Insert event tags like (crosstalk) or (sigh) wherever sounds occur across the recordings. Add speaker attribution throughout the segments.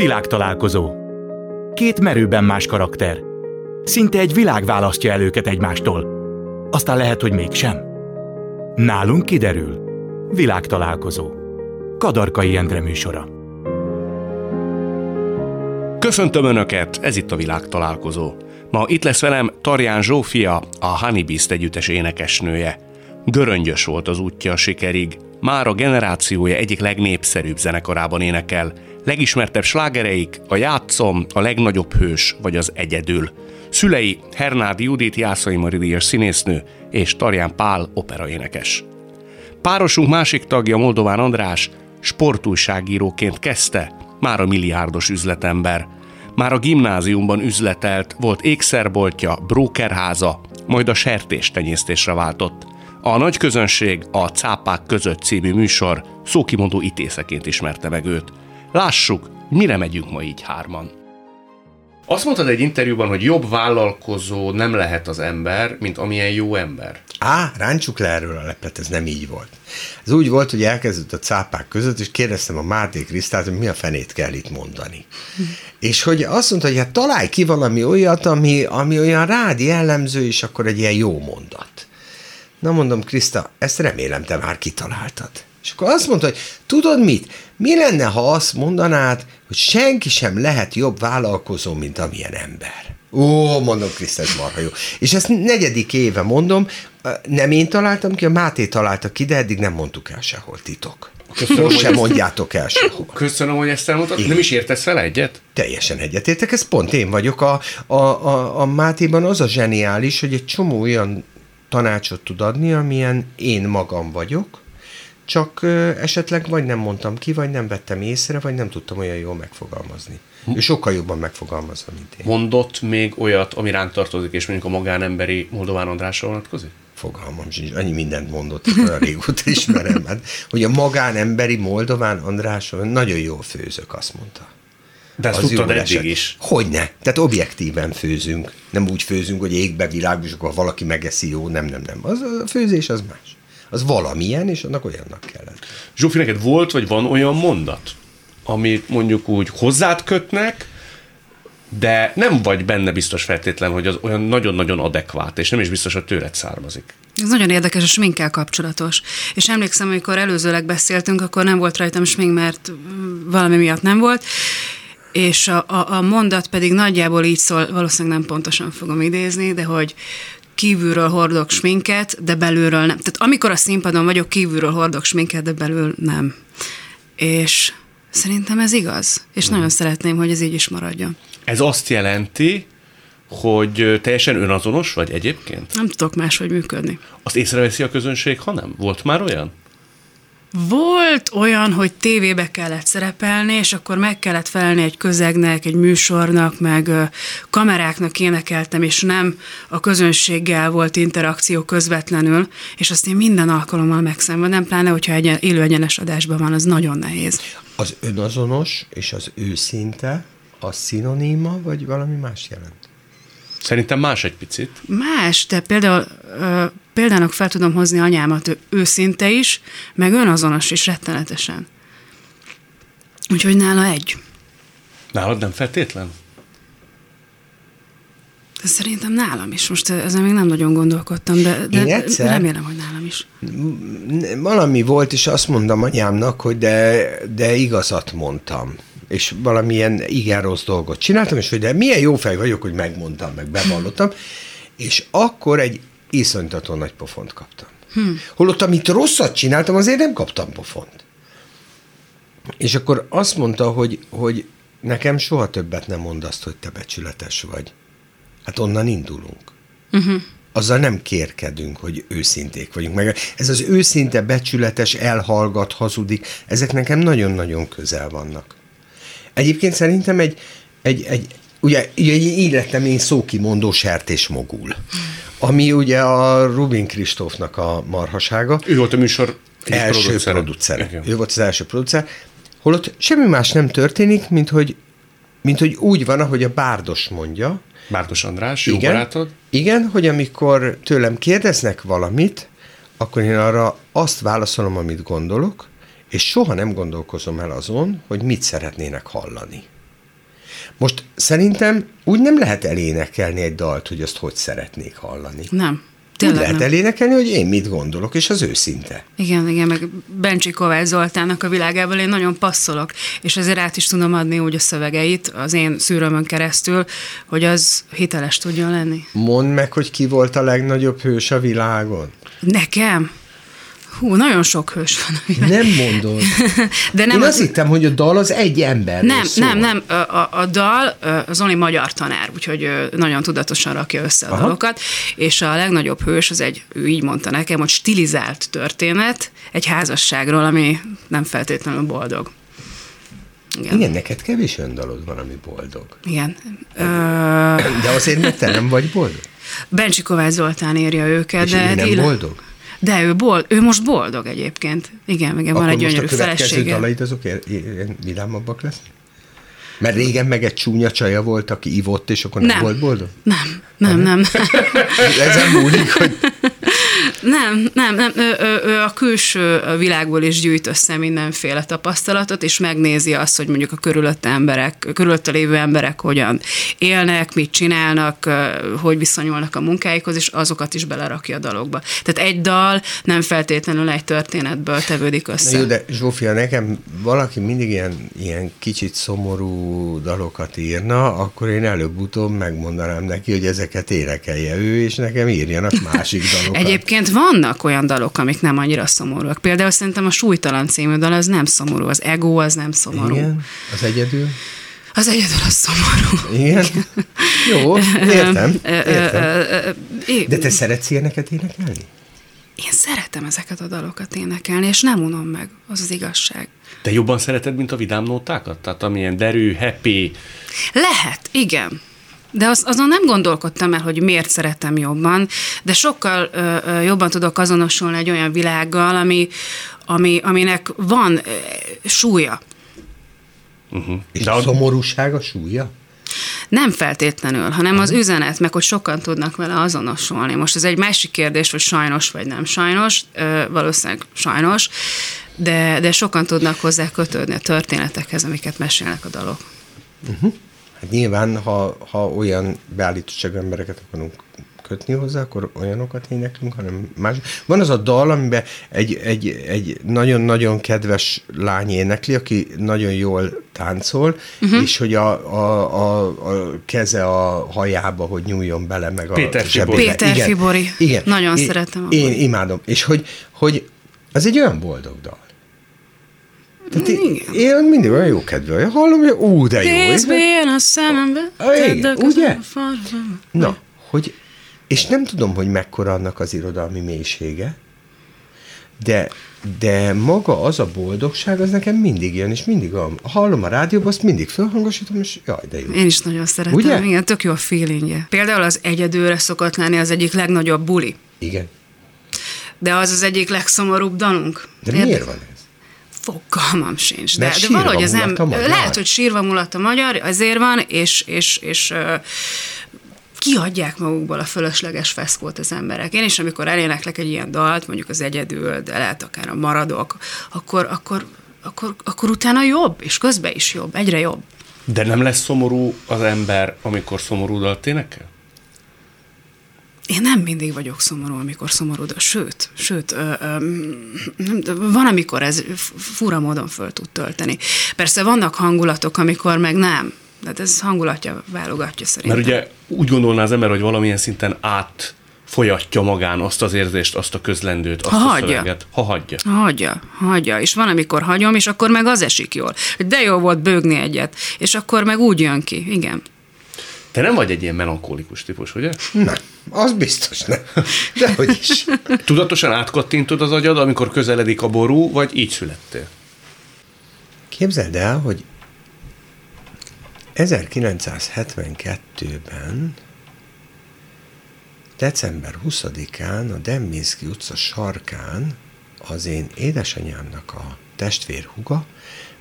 Speaker 1: Világtalálkozó. Két merőben más karakter. Szinte egy világ választja el őket egymástól. Aztán lehet, hogy mégsem. Nálunk kiderül. Világtalálkozó. Kadarkai Endre műsora.
Speaker 2: Köszöntöm Önöket, ez itt a világtalálkozó. Ma itt lesz velem Tarján Zsófia, a Honeybeast együttes énekesnője. Göröngyös volt az útja a sikerig, már a generációja egyik legnépszerűbb zenekarában énekel. Legismertebb slágereik a Játszom, a Legnagyobb Hős vagy az Egyedül. Szülei Hernádi Judit Jászai Maridíjas színésznő és Tarján Pál operaénekes. Párosunk másik tagja Moldován András sportújságíróként kezdte, már a milliárdos üzletember. Már a gimnáziumban üzletelt, volt ékszerboltja, brókerháza, majd a sertéstenyésztésre váltott. A nagy közönség a Cápák között című műsor szókimondó itészeként ismerte meg őt. Lássuk, mire megyünk ma így hárman. Azt mondtad egy interjúban, hogy jobb vállalkozó nem lehet az ember, mint amilyen jó ember.
Speaker 3: Á, ráncsuk le erről a lepet, ez nem így volt. Ez úgy volt, hogy elkezdődött a cápák között, és kérdeztem a Máté Krisztát, hogy mi a fenét kell itt mondani. és hogy azt mondta, hogy hát találj ki valami olyat, ami, ami olyan rád jellemző, és akkor egy ilyen jó mondat. Na mondom, Kriszta, ezt remélem te már kitaláltad. És akkor azt mondta, hogy tudod mit? Mi lenne, ha azt mondanád, hogy senki sem lehet jobb vállalkozó, mint amilyen ember? Ó, mondom, Kriszta, ez marha jó. És ezt negyedik éve mondom, nem én találtam ki, a Máté találta ki, de eddig nem mondtuk el sehol titok. Köszönöm, Most sem mondjátok el sehol.
Speaker 2: Köszönöm, hogy ezt elmondtad. Nem is értesz fel egyet?
Speaker 3: Teljesen egyetértek, ez pont én vagyok. A, a, a, a Mátéban az a zseniális, hogy egy csomó olyan tanácsot tud adni, amilyen én magam vagyok, csak esetleg vagy nem mondtam ki, vagy nem vettem észre, vagy nem tudtam olyan jól megfogalmazni. Hm. Ő sokkal jobban megfogalmazva, mint én.
Speaker 2: Mondott még olyat, ami ránk tartozik, és mondjuk a magánemberi Moldován Andrásra vonatkozik?
Speaker 3: Fogalmam sincs, annyi mindent mondott, olyan régóta ismerem, hát, hogy a magánemberi Moldován Andráson nagyon jól főzök, azt mondta.
Speaker 2: De ezt tudtad eddig eset. is.
Speaker 3: Hogyne. Tehát objektíven főzünk. Nem úgy főzünk, hogy égbe világos, és akkor valaki megeszi jó. Nem, nem, nem. Az, a főzés az más. Az valamilyen, és annak olyannak kellett.
Speaker 2: Zsófi, neked volt, vagy van olyan mondat, amit mondjuk úgy hozzád kötnek, de nem vagy benne biztos feltétlen, hogy az olyan nagyon-nagyon adekvát, és nem is biztos, hogy tőled származik.
Speaker 4: Ez nagyon érdekes, a sminkkel kapcsolatos. És emlékszem, amikor előzőleg beszéltünk, akkor nem volt rajtam smink, mert valami miatt nem volt, és a, a, a mondat pedig nagyjából így szól, valószínűleg nem pontosan fogom idézni, de hogy kívülről hordok sminket, de belülről nem. Tehát amikor a színpadon vagyok, kívülről hordok sminket, de belül nem. És szerintem ez igaz, és hmm. nagyon szeretném, hogy ez így is maradjon.
Speaker 2: Ez azt jelenti, hogy teljesen önazonos vagy egyébként?
Speaker 4: Nem tudok máshogy működni.
Speaker 2: Azt észreveszi a közönség, ha nem? Volt már olyan?
Speaker 4: Volt olyan, hogy tévébe kellett szerepelni, és akkor meg kellett felelni egy közegnek, egy műsornak, meg kameráknak énekeltem, és nem a közönséggel volt interakció közvetlenül, és azt én minden alkalommal megszenvedem, pláne, hogyha egy élő egyenes adásban van, az nagyon nehéz.
Speaker 3: Az önazonos és az őszinte, a szinoníma, vagy valami más jelent?
Speaker 2: Szerintem más egy picit.
Speaker 4: Más, de például ö, példának fel tudom hozni anyámat, ő őszinte is, meg önazonos is rettenetesen. Úgyhogy nála egy.
Speaker 2: Nálad nem feltétlen?
Speaker 4: De szerintem nálam is. Most ezen még nem nagyon gondolkodtam, de, de egyszer, remélem, hogy nálam is.
Speaker 3: Valami volt, és azt mondtam anyámnak, hogy de, de igazat mondtam és valamilyen igen rossz dolgot csináltam, és hogy de milyen jó fej vagyok, hogy megmondtam, meg bevallottam, és akkor egy iszonytató nagy pofont kaptam. Hmm. Holott, amit rosszat csináltam, azért nem kaptam pofont. És akkor azt mondta, hogy, hogy nekem soha többet nem mond azt, hogy te becsületes vagy. Hát onnan indulunk. Uh-huh. Azzal nem kérkedünk, hogy őszinték vagyunk. Meg ez az őszinte, becsületes, elhallgat, hazudik, ezek nekem nagyon-nagyon közel vannak. Egyébként szerintem egy, egy, egy ugye, így lettem én szókimondó sertésmogul, ami ugye a Rubin Kristófnak a marhasága.
Speaker 2: Ő volt a műsor
Speaker 3: első producere. producere. Ő volt az első producer. Holott semmi más nem történik, mint hogy, mint hogy úgy van, ahogy a Bárdos mondja.
Speaker 2: Bárdos András, jó
Speaker 3: igen,
Speaker 2: barátod.
Speaker 3: Igen, hogy amikor tőlem kérdeznek valamit, akkor én arra azt válaszolom, amit gondolok, és soha nem gondolkozom el azon, hogy mit szeretnének hallani. Most szerintem úgy nem lehet elénekelni egy dalt, hogy azt hogy szeretnék hallani.
Speaker 4: Nem.
Speaker 3: Úgy
Speaker 4: Tényleg
Speaker 3: lehet
Speaker 4: nem.
Speaker 3: elénekelni, hogy én mit gondolok, és az őszinte.
Speaker 4: Igen, igen, meg Bencsi Kovács Zoltánnak a világából én nagyon passzolok, és ezért át is tudom adni úgy a szövegeit az én szűrömön keresztül, hogy az hiteles tudjon lenni.
Speaker 3: Mondd meg, hogy ki volt a legnagyobb hős a világon.
Speaker 4: Nekem? Hú, nagyon sok hős van (laughs) a világon.
Speaker 3: Nem mondod. (laughs)
Speaker 4: De nem
Speaker 3: Én
Speaker 4: az-
Speaker 3: azt hittem, hogy a dal az egy ember.
Speaker 4: Nem, nem, nem. A, a, dal ö, az Oli magyar tanár, úgyhogy nagyon tudatosan rakja össze a
Speaker 3: Aha.
Speaker 4: dalokat, és a legnagyobb hős az egy, ő így mondta nekem, hogy stilizált történet egy házasságról, ami nem feltétlenül boldog. Igen.
Speaker 3: Igen, neked kevés öndalod van, ami boldog.
Speaker 4: Igen.
Speaker 3: De azért, mert te nem vagy boldog.
Speaker 4: Bencsi Kovács Zoltán írja őket.
Speaker 3: És
Speaker 4: de
Speaker 3: nem
Speaker 4: illet-
Speaker 3: boldog?
Speaker 4: De ő, bold, ő most boldog egyébként. Igen, igen, van
Speaker 3: Akkor
Speaker 4: egy
Speaker 3: most a
Speaker 4: gyönyörű
Speaker 3: következő
Speaker 4: felesége.
Speaker 3: dalait azok ilyen- ilyen vidámabbak lesz? Mert régen meg egy csúnya csaja volt, aki ivott, és akkor nem,
Speaker 4: Nem.
Speaker 3: volt boldog?
Speaker 4: Nem, nem, nem. (laughs)
Speaker 3: Ezen múlik, hogy
Speaker 4: Nem, nem, nem. Ő, ő, ő a külső világból is gyűjt össze mindenféle tapasztalatot, és megnézi azt, hogy mondjuk a körülötte emberek, körülötte lévő emberek hogyan élnek, mit csinálnak, hogy viszonyulnak a munkáikhoz, és azokat is belerakja a dalokba. Tehát egy dal nem feltétlenül egy történetből tevődik össze.
Speaker 3: Jó, de Zsófia, nekem valaki mindig ilyen, ilyen kicsit szomorú dalokat írna, akkor én előbb-utóbb megmondanám neki, hogy ezeket énekelje ő, és nekem írjanak másik dalokat.
Speaker 4: Egyébként vannak olyan dalok, amik nem annyira szomorúak. Például szerintem a Súlytalan című dal az nem szomorú, az Ego az nem szomorú.
Speaker 3: Igen, az egyedül.
Speaker 4: Az egyedül az szomorú.
Speaker 3: Igen. Jó, értem. Értem. De te szeretsz ilyeneket énekelni?
Speaker 4: Én szeretem ezeket a dalokat énekelni, és nem unom meg, az az igazság.
Speaker 2: Te jobban szereted, mint a vidám nótákat? Tehát amilyen derű, happy,
Speaker 4: Lehet, igen. De az, azon nem gondolkodtam el, hogy miért szeretem jobban, de sokkal ö, ö, jobban tudok azonosulni egy olyan világgal, ami, ami, aminek van ö, súlya.
Speaker 3: És
Speaker 2: De
Speaker 3: a szomorúság a súlya?
Speaker 4: Nem feltétlenül, hanem az üzenet, meg hogy sokan tudnak vele azonosulni. Most ez egy másik kérdés, hogy sajnos vagy nem sajnos, valószínűleg sajnos, de, de sokan tudnak hozzá kötődni a történetekhez, amiket mesélnek a dalok.
Speaker 3: Hát nyilván, ha, ha olyan beállítottságú embereket akarunk kötni hozzá, akkor olyanokat éneklünk, hanem más. Van az a dal, amiben egy, egy, egy nagyon-nagyon kedves lány énekli, aki nagyon jól táncol, uh-huh. és hogy a, a, a, a keze a hajába, hogy nyúljon bele, meg a
Speaker 2: Péter
Speaker 3: zsebébe.
Speaker 2: Fibori.
Speaker 4: Péter
Speaker 3: Igen,
Speaker 4: Fibori.
Speaker 3: Igen.
Speaker 4: Nagyon
Speaker 3: én,
Speaker 4: szeretem a
Speaker 3: Én
Speaker 4: Borit.
Speaker 3: imádom. És hogy, hogy az egy olyan boldog dal. Tehát én, én mindig olyan jó kedve, hallom, hogy ú, de jó.
Speaker 4: Kézbén a szemembe, tedd
Speaker 3: ugye?
Speaker 4: a.
Speaker 3: Na, hogy, és nem tudom, hogy mekkora annak az irodalmi mélysége, de, de maga az a boldogság, az nekem mindig jön, és mindig a, hallom a rádióban, azt mindig felhangosítom, és jaj, de jó.
Speaker 4: Én is nagyon szeretem.
Speaker 3: Ugye?
Speaker 4: Igen, tök jó a feelingje. Például az egyedülre szokott lenni az egyik legnagyobb buli,
Speaker 3: Igen.
Speaker 4: de az az egyik legszomorúbb dalunk.
Speaker 3: De
Speaker 4: Érde-
Speaker 3: miért van ez?
Speaker 4: Fogalmam sincs. De, de valahogy ez nem... Lehet, hogy sírva mulat a magyar, azért van, és, és, és ö, kiadják magukból a fölösleges feszkót az emberek. Én is, amikor eléneklek egy ilyen dalt, mondjuk az egyedül, de lehet akár a maradok, akkor, akkor, akkor, akkor utána jobb, és közben is jobb, egyre jobb.
Speaker 2: de nem lesz szomorú az ember, amikor szomorú dalt énekel?
Speaker 4: Én nem mindig vagyok szomorú, amikor szomorú, de sőt, sőt, ö, ö, nem, van, amikor ez fura módon föl tud tölteni. Persze vannak hangulatok, amikor meg nem. Tehát ez hangulatja válogatja szerintem.
Speaker 2: Mert ugye úgy gondolná az ember, hogy valamilyen szinten át folyatja magán azt az érzést, azt a közlendőt, azt
Speaker 4: Ha
Speaker 2: a
Speaker 4: hagyja.
Speaker 2: szöveget. Ha hagyja.
Speaker 4: Hagyja, hagyja. És van, amikor hagyom, és akkor meg az esik jól. De jó volt bőgni egyet. És akkor meg úgy jön ki. Igen.
Speaker 2: Te nem vagy egy ilyen melankolikus típus, ugye?
Speaker 3: Nem, az biztos nem. Dehogy is.
Speaker 2: Tudatosan átkattintod az agyad, amikor közeledik a ború, vagy így születtél?
Speaker 3: Képzeld el, hogy 1972-ben december 20-án a Demminski utca sarkán az én édesanyámnak a testvérhuga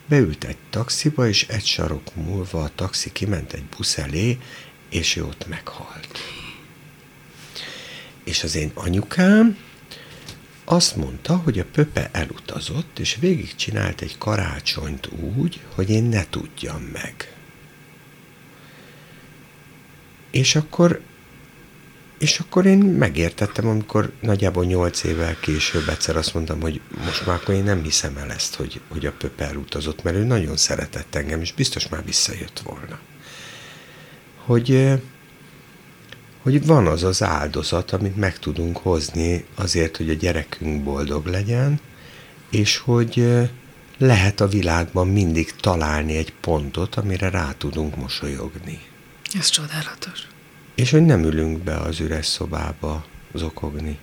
Speaker 3: beült egy taxiba, és egy sarok múlva a taxi kiment egy busz elé, és ő ott meghalt. És az én anyukám azt mondta, hogy a pöpe elutazott, és végigcsinált egy karácsonyt úgy, hogy én ne tudjam meg. És akkor és akkor én megértettem, amikor nagyjából nyolc évvel később egyszer azt mondtam, hogy most már akkor én nem hiszem el ezt, hogy, hogy a Pöp elutazott, mert ő nagyon szeretett engem, és biztos már visszajött volna. Hogy, hogy van az az áldozat, amit meg tudunk hozni azért, hogy a gyerekünk boldog legyen, és hogy lehet a világban mindig találni egy pontot, amire rá tudunk mosolyogni.
Speaker 4: Ez csodálatos.
Speaker 3: És hogy nem ülünk be az üres szobába zokogni,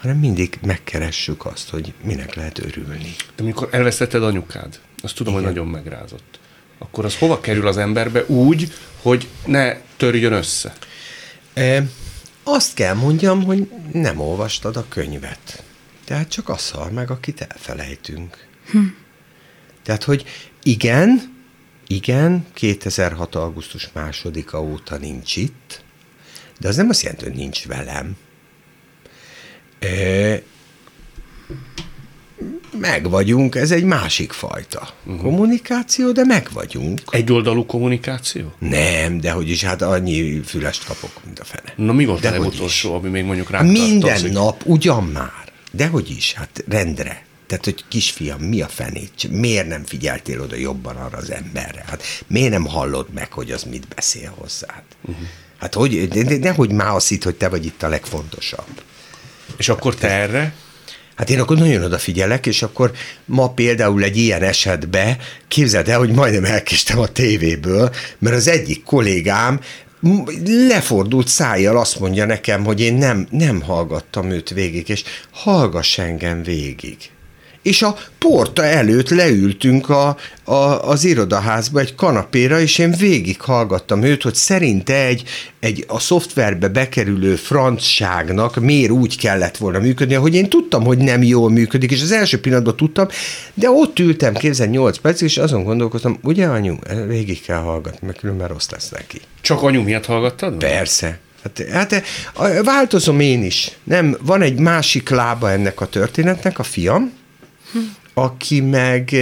Speaker 3: hanem mindig megkeressük azt, hogy minek lehet örülni.
Speaker 2: De amikor elvesztetted anyukád, azt tudom, Igen. hogy nagyon megrázott. Akkor az hova kerül az emberbe úgy, hogy ne törjön össze?
Speaker 3: E, azt kell mondjam, hogy nem olvastad a könyvet. Tehát csak az szar meg, akit elfelejtünk. Hm. Tehát, hogy igen, igen, 2006. augusztus másodika óta nincs itt, de az nem azt jelenti, hogy nincs velem. E, meg vagyunk, ez egy másik fajta uh-huh. kommunikáció, de meg vagyunk.
Speaker 2: Egyoldalú kommunikáció?
Speaker 3: Nem, de hogy is, hát annyi fülest kapok, mint a fene.
Speaker 2: Na mi volt de a legutolsó, ami még mondjuk rá
Speaker 3: Minden tartozik? nap, ugyan már. De hogy is, hát rendre. Tehát, hogy kisfiam, mi a fenét? Miért nem figyeltél oda jobban arra az emberre? Hát miért nem hallod meg, hogy az mit beszél hozzád? Uh-huh. Hát hogy, de, nehogy már azt hitt, hogy te vagy itt a legfontosabb.
Speaker 2: És akkor te erre?
Speaker 3: Hát én akkor nagyon odafigyelek, és akkor ma például egy ilyen esetben képzeld el, hogy majdnem elkéstem a tévéből, mert az egyik kollégám lefordult szájjal azt mondja nekem, hogy én nem, nem hallgattam őt végig, és hallgass engem végig és a porta előtt leültünk a, a, az irodaházba egy kanapéra, és én végig hallgattam őt, hogy szerinte egy, egy a szoftverbe bekerülő francságnak miért úgy kellett volna működni, hogy én tudtam, hogy nem jól működik, és az első pillanatban tudtam, de ott ültem, képzel 8 percig, és azon gondolkoztam, ugye anyu, végig kell hallgatni, mert különben rossz lesz neki.
Speaker 2: Csak anyu miatt hallgattad?
Speaker 3: Persze. Hát, hát változom én is. Nem, van egy másik lába ennek a történetnek, a fiam, aki meg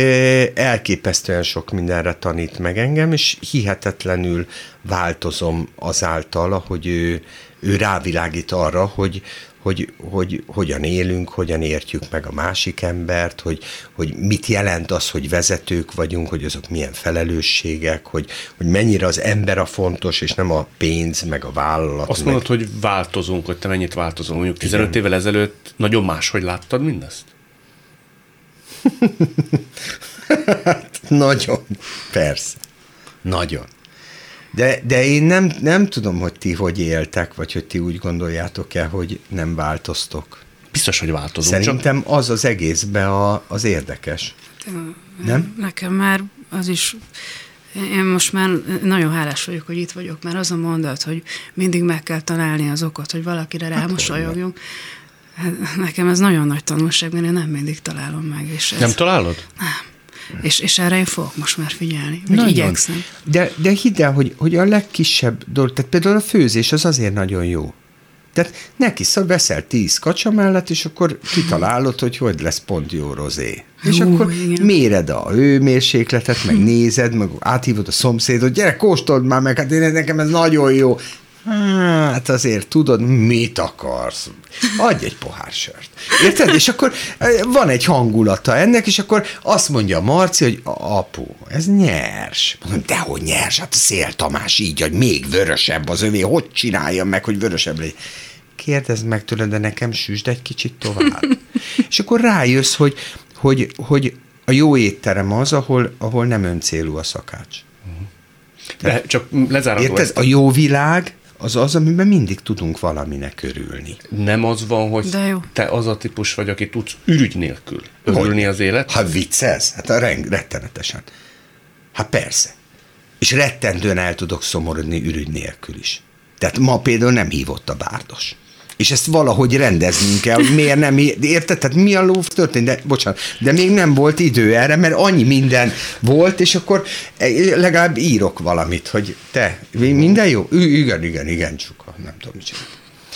Speaker 3: elképesztően sok mindenre tanít meg engem, és hihetetlenül változom azáltal, hogy ő, ő rávilágít arra, hogy, hogy, hogy hogyan élünk, hogyan értjük meg a másik embert, hogy, hogy mit jelent az, hogy vezetők vagyunk, hogy azok milyen felelősségek, hogy, hogy mennyire az ember a fontos, és nem a pénz, meg a vállalat.
Speaker 2: Azt
Speaker 3: meg...
Speaker 2: mondod, hogy változunk, hogy te mennyit változol. Mondjuk 15 Igen. évvel ezelőtt nagyon máshogy láttad mindezt?
Speaker 3: Hát, nagyon, persze. Nagyon. De, de én nem, nem tudom, hogy ti hogy éltek, vagy hogy ti úgy gondoljátok-e, hogy nem változtok.
Speaker 2: Biztos, hogy változunk.
Speaker 3: Szerintem csak... az az egészben a, az érdekes. Nem?
Speaker 4: Nekem már az is én most már nagyon hálás vagyok, hogy itt vagyok, mert az a mondat, hogy mindig meg kell találni az okot, hogy valakire hát rámosolyogjunk. Hát nekem ez nagyon nagy tanulság, mert én nem mindig találom meg. És ez,
Speaker 2: nem találod?
Speaker 4: Nem. És, és erre én fogok most már figyelni, hogy nagyon. igyekszem.
Speaker 3: De, de hidd el, hogy, hogy a legkisebb dolog, tehát például a főzés az azért nagyon jó. Tehát neki szó, veszel tíz kacsa mellett, és akkor kitalálod, hogy hogy lesz pont jó rozé. És Hú, akkor igen. méred a hőmérsékletet, meg nézed, meg áthívod a szomszédot, gyere, kóstold már meg, hát én, nekem ez nagyon jó. Hát azért tudod, mit akarsz. Adj egy pohár sört. Érted? És akkor eh, van egy hangulata ennek, és akkor azt mondja Marci, hogy apu, ez nyers. Mondom, dehogy nyers, hát a Szél Tamás így, hogy még vörösebb az övé, hogy csinálja meg, hogy vörösebb legyen. Kérdezd meg tőled, de nekem süsd egy kicsit tovább. (laughs) és akkor rájössz, hogy, hogy, hogy a jó étterem az, ahol, ahol nem öncélú a szakács.
Speaker 2: De csak lezáradó.
Speaker 3: Érted? A jó világ az az, amiben mindig tudunk valaminek örülni.
Speaker 2: Nem az van, hogy De jó. te az a típus vagy, aki tudsz ürügy nélkül örülni hogy? az élet?
Speaker 3: Ha viccez? Hát a reng, rettenetesen. Hát persze. És rettentően el tudok szomorodni ürügy nélkül is. Tehát ma például nem hívott a bárdos. És ezt valahogy rendeznünk kell, hogy miért nem, érted? Tehát mi a ló történt? De, bocsánat, de még nem volt idő erre, mert annyi minden volt, és akkor e, legalább írok valamit, hogy te, minden jó? Ü, igen, igen, igen, csuka, nem tudom, mit csinálni.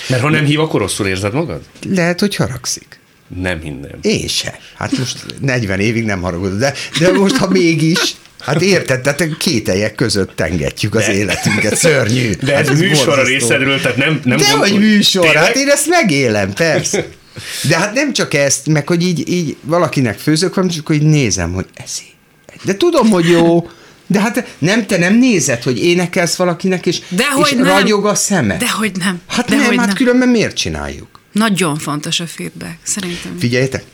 Speaker 2: Mert ha nem hív, akkor rosszul érzed magad?
Speaker 3: Lehet, hogy haragszik.
Speaker 2: Nem hinném.
Speaker 3: Én se. Hát most 40 évig nem haragudok, de, de most ha mégis, Hát érted, tehát kételjek között tengetjük az életünket, szörnyű. (laughs)
Speaker 2: De ez
Speaker 3: hát
Speaker 2: műsor a részedről, tehát nem, nem
Speaker 3: De
Speaker 2: gondol-
Speaker 3: hogy műsor,
Speaker 2: Tényleg?
Speaker 3: hát én ezt megélem, persze. De hát nem csak ezt, meg hogy így, így valakinek főzök és akkor így nézem, hogy eszi. De tudom, hogy jó, de hát nem, te nem nézed, hogy énekelsz valakinek, és,
Speaker 4: Dehogy
Speaker 3: és
Speaker 4: nem.
Speaker 3: ragyog a szeme.
Speaker 4: Dehogy nem.
Speaker 3: Hát
Speaker 4: Dehogy
Speaker 3: nem, hát
Speaker 4: nem.
Speaker 3: különben miért csináljuk?
Speaker 4: Nagyon fontos a feedback, szerintem.
Speaker 3: Figyeljetek,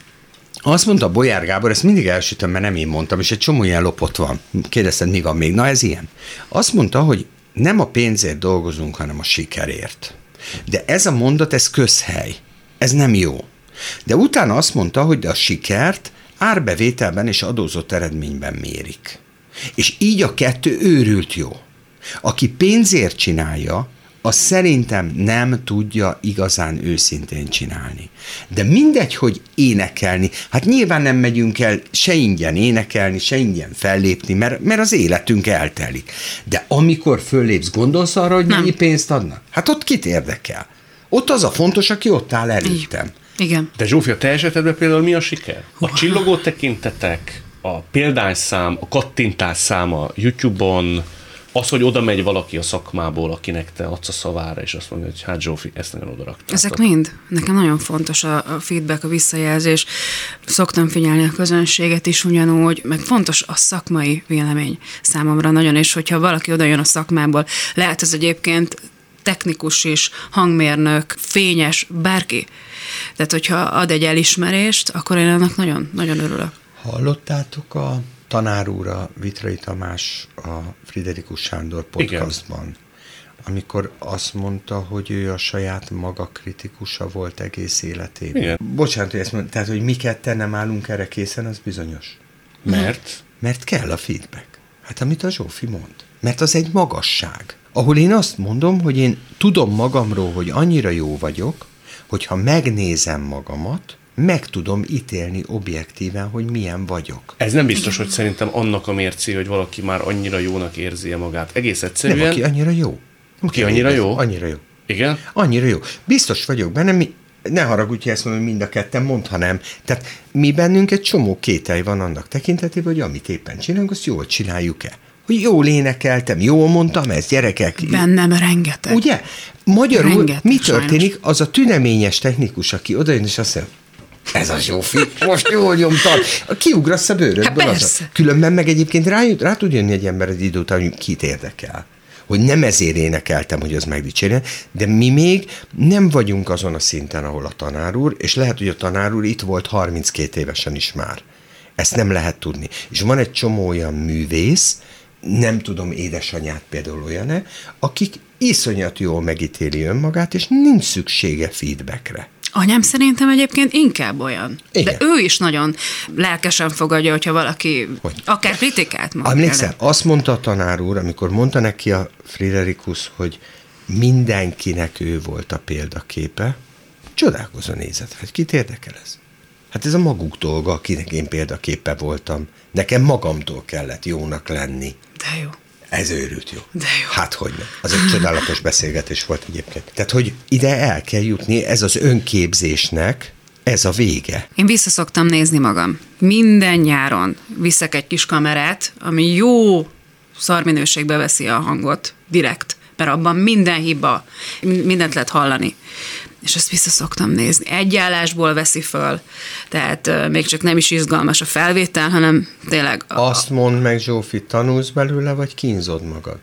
Speaker 3: azt mondta Bolyár Gábor, ezt mindig elsütöm, mert nem én mondtam, és egy csomó ilyen lopott van. Kérdezted, mi van még? Na ez ilyen. Azt mondta, hogy nem a pénzért dolgozunk, hanem a sikerért. De ez a mondat, ez közhely. Ez nem jó. De utána azt mondta, hogy a sikert árbevételben és adózott eredményben mérik. És így a kettő őrült jó. Aki pénzért csinálja, az szerintem nem tudja igazán őszintén csinálni. De mindegy, hogy énekelni. Hát nyilván nem megyünk el se ingyen énekelni, se ingyen fellépni, mert, mert az életünk eltelik. De amikor föllépsz, gondolsz arra, hogy
Speaker 4: Nem.
Speaker 3: mennyi pénzt adnak? Hát ott kit érdekel? Ott az a fontos, aki ott áll előttem.
Speaker 4: Igen.
Speaker 2: De Zsófia, te esetedben például mi a siker? A csillogó tekintetek, a példányszám, a kattintás száma YouTube-on, az, hogy oda megy valaki a szakmából, akinek te adsz a szavára, és azt mondja, hogy hát Zsófi, ezt nagyon oda raktátok.
Speaker 4: Ezek mind. Nekem nagyon fontos a, a feedback, a visszajelzés. Szoktam figyelni a közönséget is ugyanúgy, meg fontos a szakmai vélemény számomra nagyon, és hogyha valaki oda jön a szakmából, lehet ez egyébként technikus is, hangmérnök, fényes, bárki. Tehát, hogyha ad egy elismerést, akkor én annak nagyon, nagyon örülök.
Speaker 3: Hallottátok a tanár úr, a Vitrai Tamás a Friderikus Sándor podcastban, amikor azt mondta, hogy ő a saját maga kritikusa volt egész életében.
Speaker 2: Igen.
Speaker 3: Bocsánat, hogy ezt mondom, tehát, hogy mi ketten nem állunk erre készen, az bizonyos.
Speaker 2: Mert
Speaker 3: Mert kell a feedback. Hát amit a Zsófi mond. Mert az egy magasság. Ahol én azt mondom, hogy én tudom magamról, hogy annyira jó vagyok, hogyha megnézem magamat, meg tudom ítélni objektíven, hogy milyen vagyok.
Speaker 2: ez nem biztos, hogy szerintem annak a mércé, hogy valaki már annyira jónak érzi magát. Egész
Speaker 3: Nem,
Speaker 2: egyszerűen.
Speaker 3: aki annyira jó.
Speaker 2: Aki annyira jó?
Speaker 3: Annyira jó.
Speaker 2: Igen?
Speaker 3: Annyira jó. Biztos vagyok benne, mi, ne haragudj, hogy ezt mondom, hogy mind a ketten mondhanám. Tehát mi bennünk egy csomó kételj van annak tekintetében, hogy amit éppen csinálunk, azt jól csináljuk-e. Hogy jól énekeltem, jól mondtam ezt, gyerekek.
Speaker 4: Bennem rengeteg.
Speaker 3: Ugye? Magyarul
Speaker 4: Rengeteg,
Speaker 3: mi történik?
Speaker 4: sajnos.
Speaker 3: Az a tüneményes technikus, aki odajön, és azt mondja, ez a Zsófi, most jól nyomtad. Kiugrasz a bőrödből.
Speaker 4: Hát
Speaker 3: az. Különben meg egyébként rá, rá tud jönni egy ember egy idő után, hogy kit érdekel. Hogy nem ezért énekeltem, hogy az megdicsérjen, de mi még nem vagyunk azon a szinten, ahol a tanár úr, és lehet, hogy a tanár úr itt volt 32 évesen is már. Ezt nem lehet tudni. És van egy csomó olyan művész, nem tudom, édesanyát például olyan akik iszonyat jól megítéli önmagát, és nincs szüksége feedbackre.
Speaker 4: Anyám szerintem egyébként inkább olyan.
Speaker 3: Igen.
Speaker 4: De ő is nagyon lelkesen fogadja, hogyha valaki
Speaker 3: Hogy?
Speaker 4: akár kritikát mond.
Speaker 3: Emlékszel, azt mondta a tanár úr, amikor mondta neki a Friderikus, hogy mindenkinek ő volt a példaképe, csodálkozó nézett, hogy kit érdekel ez? Hát ez a maguk dolga, akinek én példaképe voltam. Nekem magamtól kellett jónak lenni.
Speaker 4: De jó.
Speaker 3: Ez őrült jó.
Speaker 4: De jó.
Speaker 3: Hát hogy nem. Az egy csodálatos beszélgetés volt egyébként. Tehát, hogy ide el kell jutni, ez az önképzésnek, ez a vége.
Speaker 4: Én vissza szoktam nézni magam. Minden nyáron viszek egy kis kamerát, ami jó szarminőségbe veszi a hangot, direkt, mert abban minden hiba, mindent lehet hallani. És ezt vissza szoktam nézni. Egy állásból veszi föl, tehát még csak nem is izgalmas a felvétel, hanem tényleg a,
Speaker 3: Azt mondd meg, Zsófi, tanulsz belőle, vagy kínzod magad?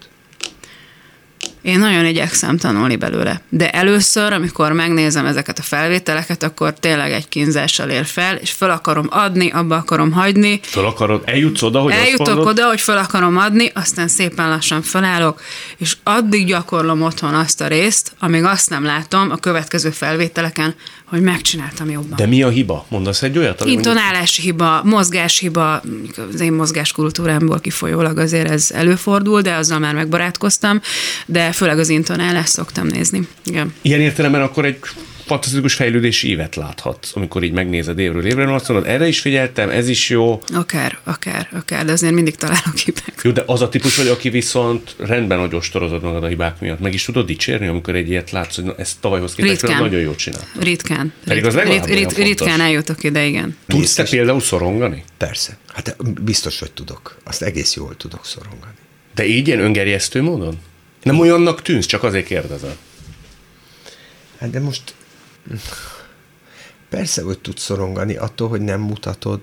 Speaker 4: Én nagyon igyekszem tanulni belőle. De először, amikor megnézem ezeket a felvételeket, akkor tényleg egy kínzással ér fel, és fel akarom adni, abba akarom hagyni.
Speaker 2: Föl akarod, eljutsz oda, hogy azt
Speaker 4: Eljutok
Speaker 2: mondod,
Speaker 4: oda, hogy fel akarom adni, aztán szépen lassan felállok, és addig gyakorlom otthon azt a részt, amíg azt nem látom a következő felvételeken, hogy megcsináltam jobban.
Speaker 2: De mi a hiba? Mondasz egy olyat?
Speaker 4: Intonálási hiba, mozgáshiba, az én mozgáskultúrámból kifolyólag azért ez előfordul, de azzal már megbarátkoztam, de főleg az intonálást szoktam nézni. Igen.
Speaker 2: Ilyen értelemben akkor egy fantasztikus fejlődési ívet láthatsz, amikor így megnézed évről évre, azt mondod, erre is figyeltem, ez is jó.
Speaker 4: Akár, akár, akár, de azért mindig találok hibák.
Speaker 2: Jó, de az a típus vagy, aki viszont rendben hogy ostorozod magad a hibák miatt. Meg is tudod dicsérni, amikor egy ilyet látsz, hogy na, ezt tavalyhoz képest
Speaker 4: Ritkán.
Speaker 2: nagyon jól csinál.
Speaker 4: Ritkán.
Speaker 2: Pedig az
Speaker 4: Rit- rit- ritkán eljutok ide, igen.
Speaker 2: Tudsz te például szorongani?
Speaker 3: Persze. Hát biztos, hogy tudok. Azt egész jól tudok szorongani.
Speaker 2: De így ilyen öngerjesztő módon? Nem olyannak tűnsz, csak azért kérdezem.
Speaker 3: Hát de most persze, hogy tudsz szorongani attól, hogy nem mutatod.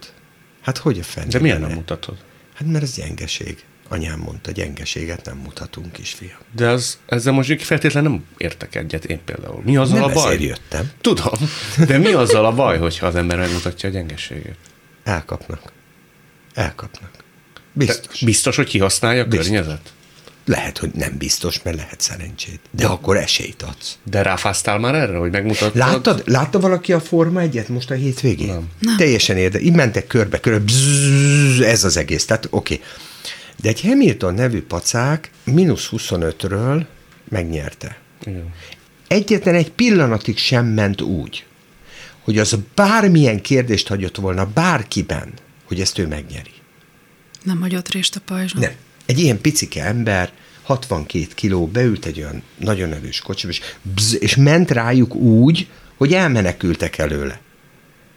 Speaker 3: Hát hogy a fenn?
Speaker 2: De miért nem mutatod?
Speaker 3: Hát mert ez gyengeség. Anyám mondta, gyengeséget nem mutatunk, kisfiam.
Speaker 2: De az, ezzel most feltétlenül nem értek egyet, én például. Mi azzal
Speaker 3: Nem
Speaker 2: a baj?
Speaker 3: jöttem.
Speaker 2: Tudom, de mi azzal a baj, hogyha az ember megmutatja a gyengeségét?
Speaker 3: Elkapnak. Elkapnak. Biztos.
Speaker 2: biztos, hogy kihasználja a
Speaker 3: Biztos.
Speaker 2: környezet?
Speaker 3: Lehet, hogy nem biztos, mert lehet szerencsét. De akkor esélyt adsz.
Speaker 2: De ráfáztál már erre, hogy megmutattad?
Speaker 3: Láttad, látta valaki a Forma egyet most a hétvégén?
Speaker 2: Nem.
Speaker 4: Nem.
Speaker 3: Teljesen érde. Így mentek körbe, körbe, bzzz, ez az egész. Tehát oké. Okay. De egy Hamilton nevű pacák mínusz 25-ről megnyerte.
Speaker 2: Igen.
Speaker 3: Egyetlen egy pillanatig sem ment úgy, hogy az bármilyen kérdést hagyott volna bárkiben, hogy ezt ő megnyeri.
Speaker 4: Nem hagyott részt a pajzson.
Speaker 3: Nem. Egy ilyen picike ember, 62 kiló, beült egy olyan nagyon erős kocsiba, és, bzz, és ment rájuk úgy, hogy elmenekültek előle.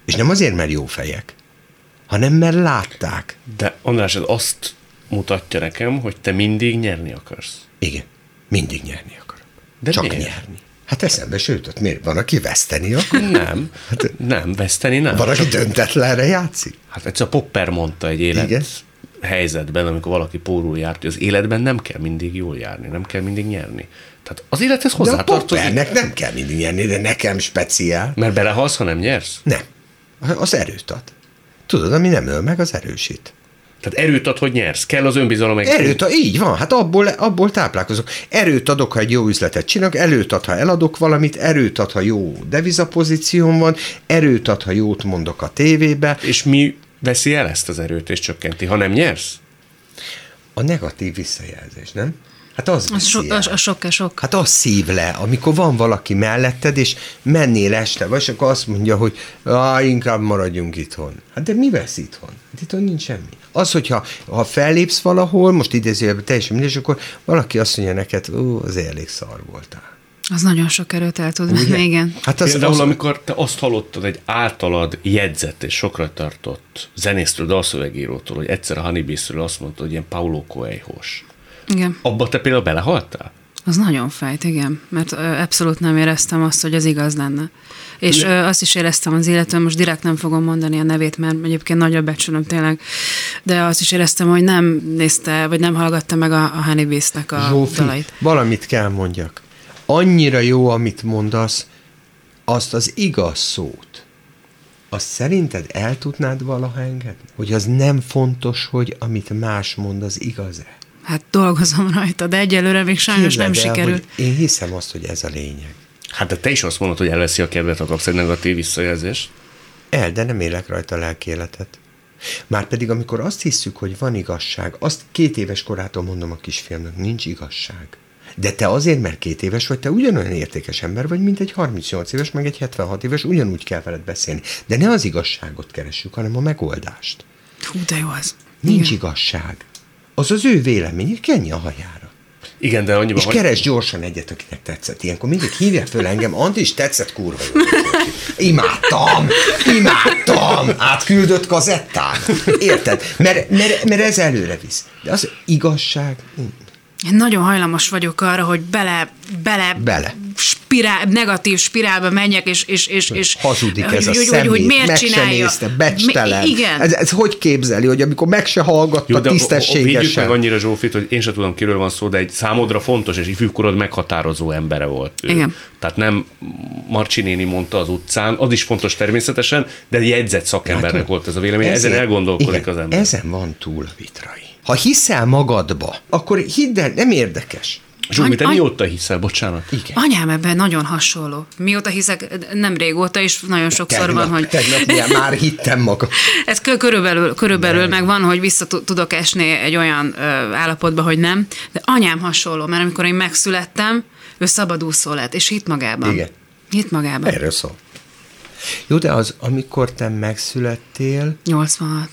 Speaker 3: És nem azért, mert jó fejek, hanem mert látták.
Speaker 2: De András, ez azt mutatja nekem, hogy te mindig nyerni akarsz.
Speaker 3: Igen, mindig nyerni akarom.
Speaker 2: De
Speaker 3: Csak
Speaker 2: miért?
Speaker 3: nyerni. Hát eszembe sőt, ott miért van, aki veszteni akar?
Speaker 2: Nem, nem, veszteni nem.
Speaker 3: Van, aki döntetlenre játszik?
Speaker 2: Hát egyszer a Popper mondta egy élet
Speaker 3: Igen.
Speaker 2: Helyzetben, amikor valaki pórul járt, hogy az életben nem kell mindig jól járni, nem kell mindig nyerni. Tehát az élethez
Speaker 3: De a
Speaker 2: hozzátartozik.
Speaker 3: nem kell mindig nyerni, de nekem speciál.
Speaker 2: Mert belehalsz, ha nem nyersz?
Speaker 3: Nem. Az erőt ad. Tudod, ami nem öl meg, az erősít.
Speaker 2: Tehát erőt ad, hogy nyersz. Kell az önbizalom egy
Speaker 3: Erőt, ad, így van, hát abból, abból táplálkozok. Erőt adok, ha egy jó üzletet csinálok, erőt ad, ha eladok valamit, erőt ad, ha jó devizapozícióm van, erőt ad, ha jót mondok a tévébe.
Speaker 2: És mi veszi el ezt az erőt és csökkenti, ha nem nyersz?
Speaker 3: A negatív visszajelzés, nem? Hát az
Speaker 4: Az,
Speaker 3: viszi
Speaker 4: so,
Speaker 3: el.
Speaker 4: az sok sok.
Speaker 3: Hát az szív le, amikor van valaki melletted, és mennél este, vagy akkor azt mondja, hogy Á, inkább maradjunk itthon. Hát de mi vesz itthon? Hát itthon nincs semmi. Az, hogyha ha fellépsz valahol, most idézőjelben teljesen mindegy, és akkor valaki azt mondja neked, ó, az elég szar voltál.
Speaker 4: Az nagyon sok erőt el tud venni, (laughs) igen.
Speaker 3: Hát az,
Speaker 2: Például,
Speaker 3: az,
Speaker 2: amikor te azt hallottad egy általad jegyzett és sokra tartott zenésztől, dalszövegírótól, hogy egyszer a Honeybee-ről azt mondta, hogy ilyen Paulo Coelho-s.
Speaker 4: Igen.
Speaker 2: Abba te például belehaltál?
Speaker 4: Az nagyon fájt, igen, mert ö, abszolút nem éreztem azt, hogy az igaz lenne. És ö, azt is éreztem az illetőn, most direkt nem fogom mondani a nevét, mert egyébként nagyra becsülöm tényleg, de azt is éreztem, hogy nem nézte, vagy nem hallgatta meg a, a Honeybees-nek a
Speaker 3: Zsófi,
Speaker 4: dalait.
Speaker 3: valamit kell mondjak. Annyira jó, amit mondasz, azt az igaz szót, azt szerinted el tudnád valaha engedni? Hogy az nem fontos, hogy amit más mond, az igaz-e?
Speaker 4: Hát dolgozom rajta, de egyelőre még sajnos nem
Speaker 3: Képzeld el,
Speaker 4: sikerült.
Speaker 3: Én hiszem azt, hogy ez a lényeg.
Speaker 2: Hát de te is azt mondod, hogy elveszi a kedvet, ha kapsz egy negatív visszajelzést.
Speaker 3: El, de nem élek rajta lelki életet. Márpedig amikor azt hisszük, hogy van igazság, azt két éves korától mondom a kisfiamnak, nincs igazság. De te azért, mert két éves vagy, te ugyanolyan értékes ember vagy, mint egy 38 éves, meg egy 76 éves, ugyanúgy kell veled beszélni. De ne az igazságot keressük, hanem a megoldást.
Speaker 4: Hú, de jó az.
Speaker 3: Nincs
Speaker 4: Igen.
Speaker 3: igazság. Az az ő véleménye, kenje a hajára.
Speaker 2: Igen, de annyiban,
Speaker 3: És keres gyorsan egyet, akinek tetszett. Ilyenkor mindig hívják föl engem, Andi is tetszett, kurva jó. Imádtam, imádtam, átküldött kazettán. Érted? Mert, mert, mert ez előre visz. De az igazság,
Speaker 4: Én nagyon hajlamos vagyok arra, hogy bele, bele,
Speaker 3: Bele.
Speaker 4: Spirál, negatív spirálba menjek, és, és, és, és
Speaker 3: hazudik
Speaker 4: hogy,
Speaker 3: ez a
Speaker 4: hogy,
Speaker 3: szemét,
Speaker 4: hogy, hogy miért
Speaker 3: meg
Speaker 4: csinálja.
Speaker 3: se nézte, becstelen.
Speaker 4: Mi, igen.
Speaker 3: Ez, ez hogy képzeli, hogy amikor meg se hallgatta
Speaker 2: Jó, de vigyük
Speaker 3: tisztességesen.
Speaker 2: meg annyira Zsófit, hogy én sem tudom, kiről van szó, de egy számodra fontos és ifjúkorod meghatározó embere volt. ő.
Speaker 4: Igen.
Speaker 2: Tehát nem Marcsi néni mondta az utcán, az is fontos természetesen, de jegyzett szakembernek
Speaker 3: Látod?
Speaker 2: volt ez a vélemény, ezen
Speaker 3: Ezért-
Speaker 2: elgondolkodik
Speaker 3: igen,
Speaker 2: az ember.
Speaker 3: Ezen van túl a vitrai. Ha hiszel magadba, akkor hidd el, nem érdekes.
Speaker 2: Zsófi, te
Speaker 4: Any-
Speaker 2: mióta hiszel, bocsánat?
Speaker 3: Igen.
Speaker 4: Anyám ebben nagyon hasonló. Mióta hiszek, nem régóta, és nagyon sokszor van, hogy...
Speaker 3: tegnap milyen (laughs) már hittem magam.
Speaker 4: Ez kö- körülbelül, körülbelül meg van, hogy vissza tu- tudok esni egy olyan ö, állapotba, hogy nem, de anyám hasonló, mert amikor én megszülettem, ő szabadúszó lett, és hitt magában.
Speaker 3: Igen.
Speaker 4: Hitt magában.
Speaker 3: Erről szól. Jó, de az, amikor te megszülettél,
Speaker 4: 86.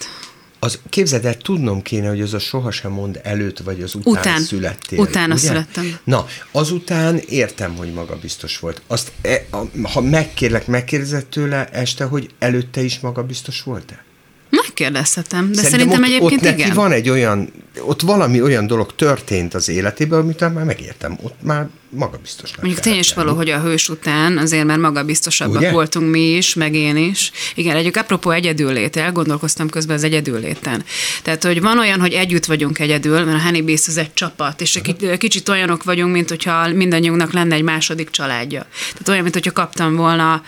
Speaker 3: az képzeld el, tudnom kéne, hogy az a sohasem mond előtt, vagy az után,
Speaker 4: Után.
Speaker 3: születtél.
Speaker 4: Utána
Speaker 3: ugye?
Speaker 4: születtem.
Speaker 3: Na, azután értem, hogy magabiztos volt. Azt, e, a, ha megkérlek, megkérdezett tőle este, hogy előtte is magabiztos volt-e?
Speaker 4: Megkérdezhetem, de szerintem,
Speaker 3: ott,
Speaker 4: egyébként
Speaker 3: ott neki
Speaker 4: igen.
Speaker 3: van egy olyan, ott valami olyan dolog történt az életében, amit már megértem, ott már magabiztosnak
Speaker 4: Mondjuk tény is való, hogy a hős után azért már magabiztosabbak
Speaker 3: Ugye?
Speaker 4: voltunk mi is, meg én is. Igen, egyik apropó egyedüllét, elgondolkoztam közben az egyedülléten. Tehát, hogy van olyan, hogy együtt vagyunk egyedül, mert a Honeybees az egy csapat, és egy ki- kicsit olyanok vagyunk, mint hogyha mindannyiunknak lenne egy második családja. Tehát olyan, mint hogyha kaptam volna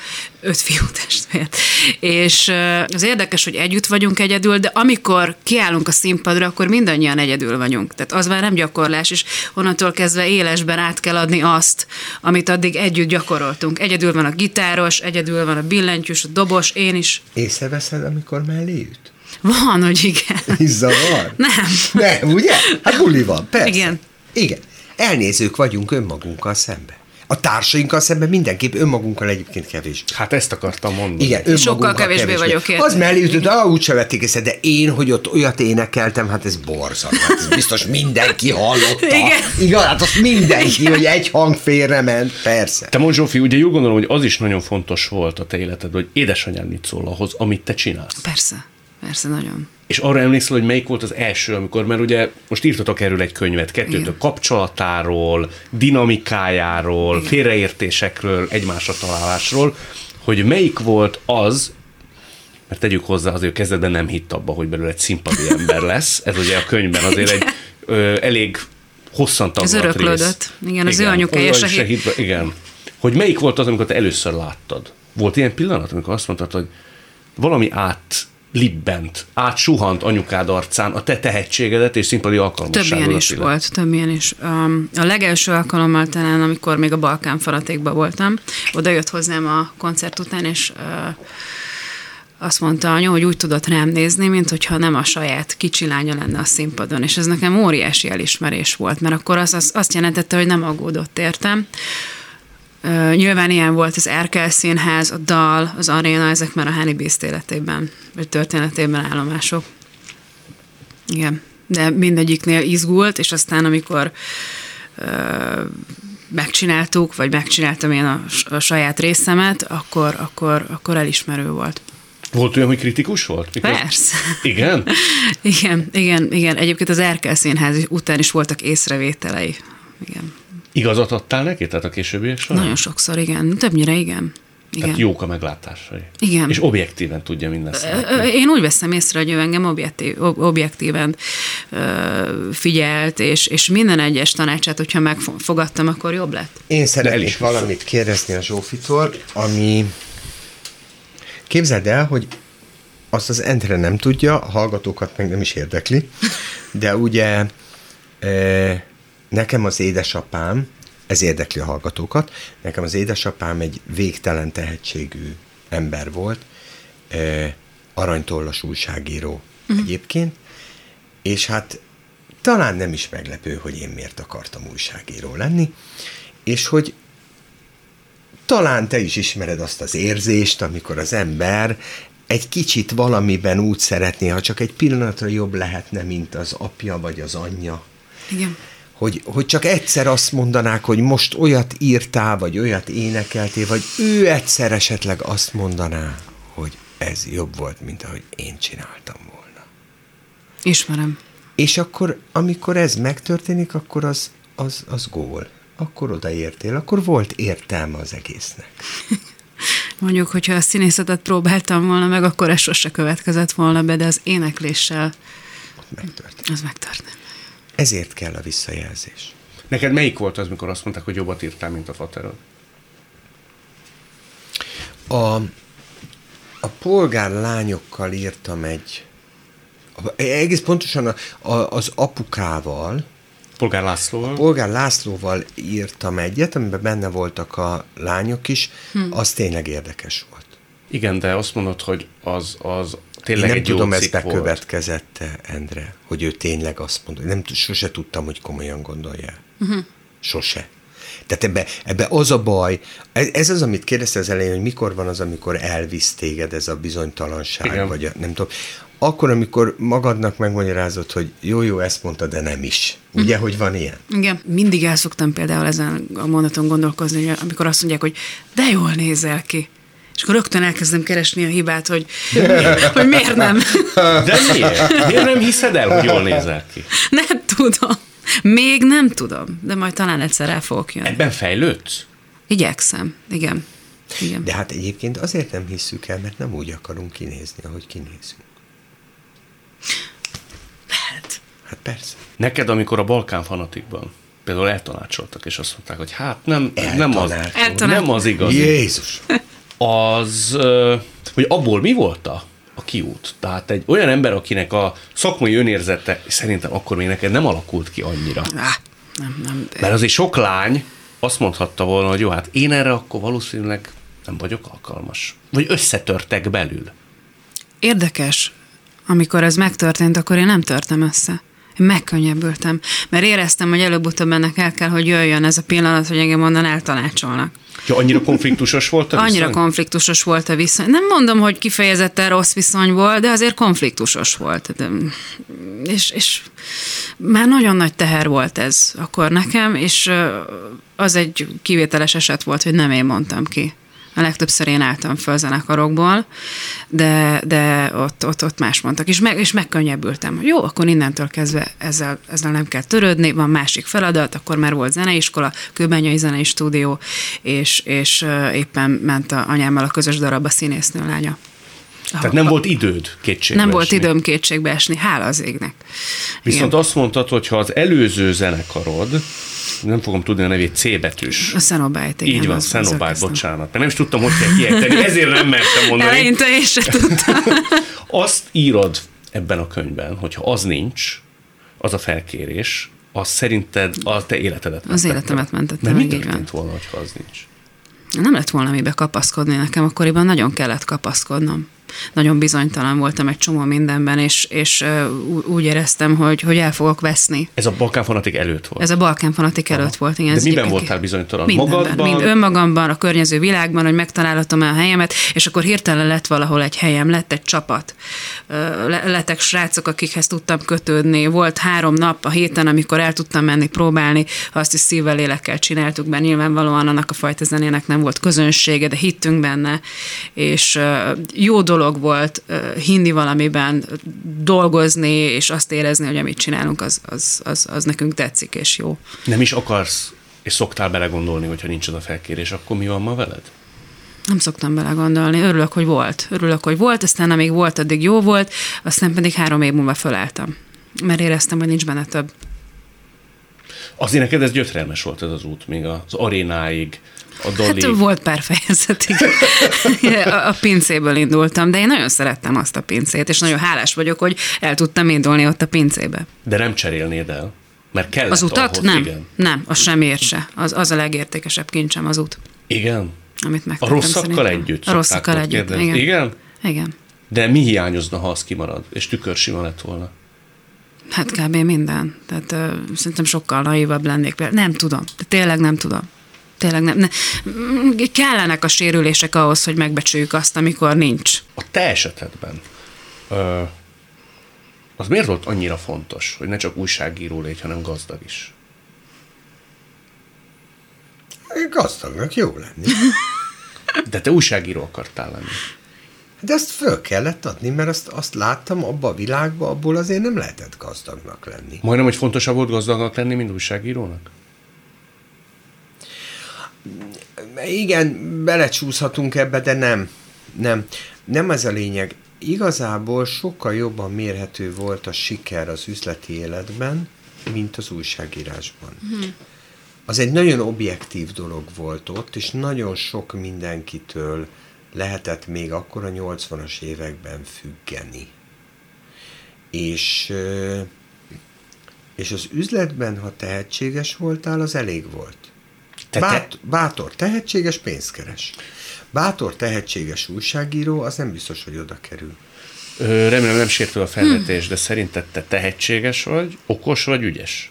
Speaker 4: öt fiú testvért. És az érdekes, hogy együtt vagyunk egyedül, de amikor kiállunk a színpadra, akkor mindannyian egyedül vagyunk. Tehát az már nem gyakorlás, és onnantól kezdve élesben át kell adni azt, amit addig együtt gyakoroltunk. Egyedül van a gitáros, egyedül van a billentyűs, a dobos, én is.
Speaker 3: Észreveszed, amikor mellé üt?
Speaker 4: Van, hogy igen.
Speaker 3: És (laughs) zavar?
Speaker 4: Nem.
Speaker 3: Nem, ugye? Hát buli van, persze.
Speaker 4: Igen.
Speaker 3: Igen. Elnézők vagyunk önmagunkkal szembe. A társainkkal szemben mindenképp önmagunkkal egyébként kevés.
Speaker 2: Hát ezt akartam mondani.
Speaker 3: Igen,
Speaker 4: Sokkal kevésbé vagyok érte.
Speaker 3: Az mellé ütött, ah, úgyse vették észre, de én, hogy ott olyat énekeltem, hát ez borzalmas. Hát ez biztos mindenki hallotta.
Speaker 4: Igen.
Speaker 3: Igen, hát azt mindenki, hogy egy hang félrement, persze.
Speaker 2: Te mondj Zsófi, ugye úgy gondolom, hogy az is nagyon fontos volt a te életed, hogy édesanyád mit szól ahhoz, amit te csinálsz.
Speaker 4: Persze, persze, nagyon.
Speaker 2: És arra emlékszel, hogy melyik volt az első, amikor, mert ugye most írtatok erről egy könyvet, kettőtök
Speaker 4: Igen.
Speaker 2: kapcsolatáról, dinamikájáról,
Speaker 4: Igen.
Speaker 2: félreértésekről, egymásra találásról, hogy melyik volt az, mert tegyük hozzá, azért kezdetben nem hitt abba, hogy belőle egy színpadi (laughs) ember lesz. Ez ugye a könyvben azért egy ö, elég hosszan taglalt
Speaker 4: Ez öröklődött.
Speaker 2: rész.
Speaker 4: Igen, az ő anyukája se hitt.
Speaker 2: Igen. Hogy melyik volt az, amikor te először láttad? Volt ilyen pillanat, amikor azt mondtad, hogy valami át libbent, átsuhant anyukád arcán a te tehetségedet és színpadi
Speaker 4: Több
Speaker 2: alkalmasságodat.
Speaker 4: ilyen is
Speaker 2: illet.
Speaker 4: volt, több ilyen is. Um, a legelső alkalommal talán, amikor még a Balkán fanatékban voltam, oda jött hozzám a koncert után, és azt mondta anya, hogy úgy tudott rám nézni, mint hogyha nem a saját kicsi lánya lenne a színpadon, és ez nekem óriási elismerés volt, mert akkor az, az azt jelentette, hogy nem aggódott értem. Uh, nyilván ilyen volt az Erkel Színház, a Dal, az Aréna, ezek már a Beast életében, vagy történetében állomások. Igen, de mindegyiknél izgult, és aztán amikor ö, megcsináltuk, vagy megcsináltam én a, a saját részemet, akkor, akkor, akkor elismerő volt.
Speaker 2: Volt olyan, hogy kritikus volt? Mikor-
Speaker 4: Persze.
Speaker 2: Igen? (laughs)
Speaker 4: Igen, igen, igen. Egyébként az Erkel Színház után is voltak észrevételei. Igen.
Speaker 2: Igazat adtál neki, tehát a későbbiek során?
Speaker 4: Nagyon sokszor, igen. Többnyire igen. Igen.
Speaker 2: Tehát jók a meglátásai.
Speaker 4: Igen.
Speaker 2: És objektíven tudja mindezt.
Speaker 4: Én úgy veszem észre, hogy ő engem objektív, ob- objektíven figyelt, és, és minden egyes tanácsát, hogyha megfogadtam, akkor jobb lett.
Speaker 3: Én szeretnék valamit kérdezni a Zsófitól, ami képzeld el, hogy azt az Endre nem tudja, a hallgatókat meg nem is érdekli, de ugye e, nekem az édesapám, ez érdekli a hallgatókat, nekem az édesapám egy végtelen tehetségű ember volt, e, aranytollas újságíró uh-huh. egyébként, és hát talán nem is meglepő, hogy én miért akartam újságíró lenni, és hogy talán te is ismered azt az érzést, amikor az ember egy kicsit valamiben úgy szeretné, ha csak egy pillanatra jobb lehetne, mint az apja vagy az anyja.
Speaker 4: Igen.
Speaker 3: Hogy, hogy csak egyszer azt mondanák, hogy most olyat írtál, vagy olyat énekeltél, vagy ő egyszer esetleg azt mondaná, hogy ez jobb volt, mint ahogy én csináltam volna.
Speaker 4: Ismerem.
Speaker 3: És akkor, amikor ez megtörténik, akkor az, az, az gól. Akkor odaértél, akkor volt értelme az egésznek. (laughs)
Speaker 4: Mondjuk, hogyha a színészetet próbáltam volna meg, akkor ez sose következett volna be, de az énekléssel
Speaker 3: Ott megtörtént.
Speaker 4: az megtörtént.
Speaker 3: Ezért kell a visszajelzés.
Speaker 2: Neked melyik volt az, mikor azt mondták, hogy jobbat írtál, mint a faterod?
Speaker 3: A, a polgárlányokkal írtam egy, a- egész pontosan a, a, az apukával,
Speaker 2: Polgár Lászlóval?
Speaker 3: Polgár Lászlóval írtam egyet, amiben benne voltak a lányok is, hm. az tényleg érdekes volt.
Speaker 2: Igen, de azt mondod, hogy az, az
Speaker 3: Én
Speaker 2: tényleg
Speaker 3: nem
Speaker 2: egy
Speaker 3: tudom, ez bekövetkezett Endre, hogy ő tényleg azt mondta. Nem, sose tudtam, hogy komolyan gondolja. Uh-huh. Sose. Tehát ebbe, ebbe az a baj, ez ez az, amit kérdezte az elején, hogy mikor van az, amikor elvisz téged ez a bizonytalanság,
Speaker 2: Igen.
Speaker 3: Vagy a, nem tudom. Akkor, amikor magadnak megmagyarázod, hogy jó, jó, ezt mondta, de nem is. Ugye, hogy van ilyen?
Speaker 4: Igen, mindig el szoktam például ezen a mondaton gondolkozni, amikor azt mondják, hogy de jól nézel ki. És akkor rögtön elkezdem keresni a hibát, hogy, (laughs) hogy miért nem.
Speaker 2: De miért? Miért nem hiszed el, hogy jól nézel ki?
Speaker 4: Nem tudom. Még nem tudom, de majd talán egyszer el fogok jönni.
Speaker 2: Ebben fejlődsz?
Speaker 4: Igyekszem, igen. igen.
Speaker 3: De hát egyébként azért nem hisszük el, mert nem úgy akarunk kinézni, ahogy kinézünk.
Speaker 4: Lehet.
Speaker 3: Hát persze.
Speaker 2: Neked, amikor a Balkán fanatikban például eltanácsoltak, és azt mondták, hogy hát nem, nem az, nem az igaz.
Speaker 3: Jézus!
Speaker 2: Az, hogy abból mi volt a, a kiút? Tehát egy olyan ember, akinek a szakmai önérzete szerintem akkor még neked nem alakult ki annyira.
Speaker 4: Á, nem, nem.
Speaker 2: Mert azért sok lány azt mondhatta volna, hogy jó, hát én erre akkor valószínűleg nem vagyok alkalmas. Vagy összetörtek belül.
Speaker 4: Érdekes, amikor ez megtörtént, akkor én nem törtem össze. Én megkönnyebbültem, mert éreztem, hogy előbb-utóbb ennek el kell, hogy jöjjön ez a pillanat, hogy engem onnan eltanácsolnak.
Speaker 2: Ja, annyira konfliktusos volt a
Speaker 4: Annyira
Speaker 2: viszony?
Speaker 4: konfliktusos volt a viszony. Nem mondom, hogy kifejezetten rossz viszony volt, de azért konfliktusos volt. De, és, és már nagyon nagy teher volt ez akkor nekem, és az egy kivételes eset volt, hogy nem én mondtam ki. A legtöbbször én álltam föl zenekarokból, de, de ott, ott, ott más mondtak, és, meg, és megkönnyebbültem. Jó, akkor innentől kezdve ezzel, ezzel nem kell törődni, van másik feladat, akkor már volt zeneiskola, Kőbenyai Zenei Stúdió, és, és éppen ment a anyámmal a közös darab a színésznő lánya.
Speaker 2: Tehát nem volt időd kétségbe
Speaker 4: Nem volt
Speaker 2: esni.
Speaker 4: időm kétségbe esni, hála az égnek.
Speaker 2: Viszont
Speaker 4: Igen.
Speaker 2: azt mondtad, hogy ha az előző zenekarod, nem fogom tudni a nevét, C betűs.
Speaker 4: A Szenobájt, igen.
Speaker 2: Így van, Szenobájt, bocsánat. Mert nem is tudtam, hogy kell kiejteni, ezért nem mertem mondani.
Speaker 4: Eleinte én sem tudtam. (laughs)
Speaker 2: Azt írod ebben a könyvben, hogyha az nincs, az a felkérés, az szerinted a te életedet
Speaker 4: Az életemet mentette
Speaker 2: Mert mi történt volna, ha az nincs?
Speaker 4: Nem lett volna mibe kapaszkodni nekem, akkoriban nagyon kellett kapaszkodnom. Nagyon bizonytalan voltam egy csomó mindenben, és, és úgy éreztem, hogy, hogy el fogok veszni.
Speaker 2: Ez a Balkán fanatik előtt volt.
Speaker 4: Ez a Balkán fanatik előtt volt. Igen,
Speaker 2: De miben voltál bizonytalan?
Speaker 4: Mindenben,
Speaker 2: Magadban?
Speaker 4: mind önmagamban, a környező világban, hogy megtalálhatom el a helyemet, és akkor hirtelen lett valahol egy helyem, lett egy csapat. Lettek srácok, akikhez tudtam kötődni. Volt három nap a héten, amikor el tudtam menni próbálni, azt is szívvel, lélekkel csináltuk, mert nyilvánvalóan annak a fajta zenének nem volt közönsége, de hittünk benne, és jó dolog volt ö, hinni valamiben, dolgozni, és azt érezni, hogy amit csinálunk, az, az, az, az nekünk tetszik, és jó.
Speaker 2: Nem is akarsz, és szoktál belegondolni, hogyha nincs az a felkérés, akkor mi van ma veled?
Speaker 4: Nem szoktam belegondolni. Örülök, hogy volt. Örülök, hogy volt, aztán amíg volt, addig jó volt, aztán pedig három év múlva fölálltam. Mert éreztem, hogy nincs benne több.
Speaker 2: Azért neked ez gyötrelmes volt ez az út, még az arénáig, a Dolly.
Speaker 4: Hát volt pár fejezetig. a, (laughs) a pincéből indultam, de én nagyon szerettem azt a pincét, és nagyon hálás vagyok, hogy el tudtam indulni ott a pincébe.
Speaker 2: De nem cserélnéd el? Mert kellett
Speaker 4: Az utat?
Speaker 2: ahhoz,
Speaker 4: Nem.
Speaker 2: Igen.
Speaker 4: Nem, az semmiért se. Az, az a legértékesebb kincsem az út,
Speaker 2: Igen?
Speaker 4: amit
Speaker 2: A
Speaker 4: megtettem
Speaker 2: rosszakkal
Speaker 4: szerintem.
Speaker 2: együtt?
Speaker 4: A rosszakkal együtt,
Speaker 2: kérdezni.
Speaker 4: igen.
Speaker 2: Igen?
Speaker 4: Igen.
Speaker 2: De mi hiányozna, ha az kimarad, és tükörsima lett volna?
Speaker 4: Hát kb. minden. Tehát ö, szerintem sokkal naivabb lennék. Nem tudom. De tényleg nem tudom. Tényleg nem. ne. Kellenek a sérülések ahhoz, hogy megbecsüljük azt, amikor nincs.
Speaker 2: A te esetedben ö, az miért volt annyira fontos, hogy ne csak újságíró légy, hanem gazdag is?
Speaker 3: Gazdagnak jó lenni. (laughs)
Speaker 2: De te újságíró akartál lenni.
Speaker 3: De azt föl kellett adni, mert azt, azt láttam abba a világba, abból azért nem lehetett gazdagnak lenni.
Speaker 2: Majdnem, hogy fontosabb volt gazdagnak lenni, mint újságírónak?
Speaker 3: Igen, belecsúszhatunk ebbe, de nem. Nem. Nem ez a lényeg. Igazából sokkal jobban mérhető volt a siker az üzleti életben, mint az újságírásban. Hmm. Az egy nagyon objektív dolog volt ott, és nagyon sok mindenkitől lehetett még akkor a 80-as években függeni. És, és az üzletben, ha tehetséges voltál, az elég volt.
Speaker 2: Te-
Speaker 3: Bát, bátor, tehetséges, pénzkeres. Bátor, tehetséges újságíró, az nem biztos, hogy oda kerül.
Speaker 2: Ö, remélem nem sértő a felvetés, de szerinted te tehetséges vagy, okos vagy ügyes?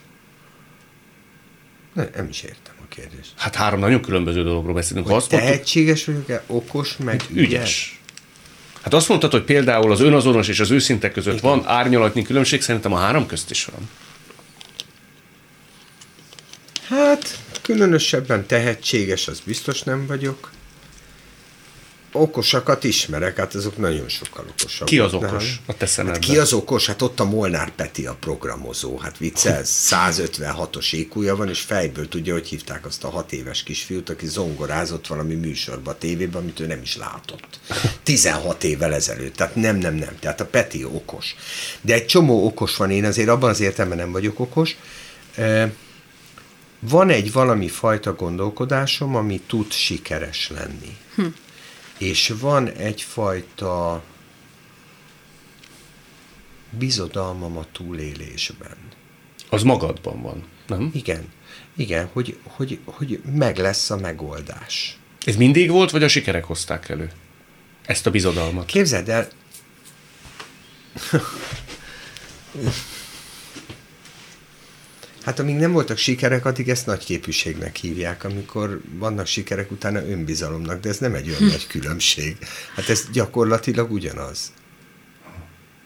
Speaker 3: Ne, nem is értem a kérdést.
Speaker 2: Hát három nagyon különböző dologról beszélünk. Ha
Speaker 3: Hogy
Speaker 2: mondtuk,
Speaker 3: tehetséges vagyok-e, okos, meg ügyes?
Speaker 2: ügyes. Hát azt mondtad, hogy például az önazonos és az őszinte között
Speaker 3: Igen.
Speaker 2: van árnyalatnyi különbség, szerintem a három közt is van.
Speaker 3: Hát, különösebben tehetséges, az biztos nem vagyok. Okosakat ismerek, hát azok nagyon sokkal okosabbak.
Speaker 2: Ki az
Speaker 3: nálam.
Speaker 2: okos a te
Speaker 3: Hát
Speaker 2: szemedben?
Speaker 3: ki az okos? Hát ott a Molnár Peti a programozó. Hát viccelsz, (laughs) 156-os ékúja van, és fejből tudja, hogy hívták azt a hat éves kisfiút, aki zongorázott valami műsorba a tévében, amit ő nem is látott. 16 évvel ezelőtt. Tehát nem, nem, nem. Tehát a Peti okos. De egy csomó okos van, én azért abban az értelemben nem vagyok okos. Eh, van egy valami fajta gondolkodásom, ami tud sikeres lenni. Hm. És van egyfajta bizodalmam a túlélésben.
Speaker 2: Az magadban van, nem?
Speaker 3: Igen, igen, hogy, hogy, hogy meg lesz a megoldás.
Speaker 2: Ez mindig volt, vagy a sikerek hozták elő? Ezt a bizodalmat.
Speaker 3: Képzeld el, (laughs) Hát amíg nem voltak sikerek, addig ezt nagy képűségnek hívják. Amikor vannak sikerek, utána önbizalomnak, de ez nem egy olyan (laughs) nagy különbség. Hát ez gyakorlatilag ugyanaz.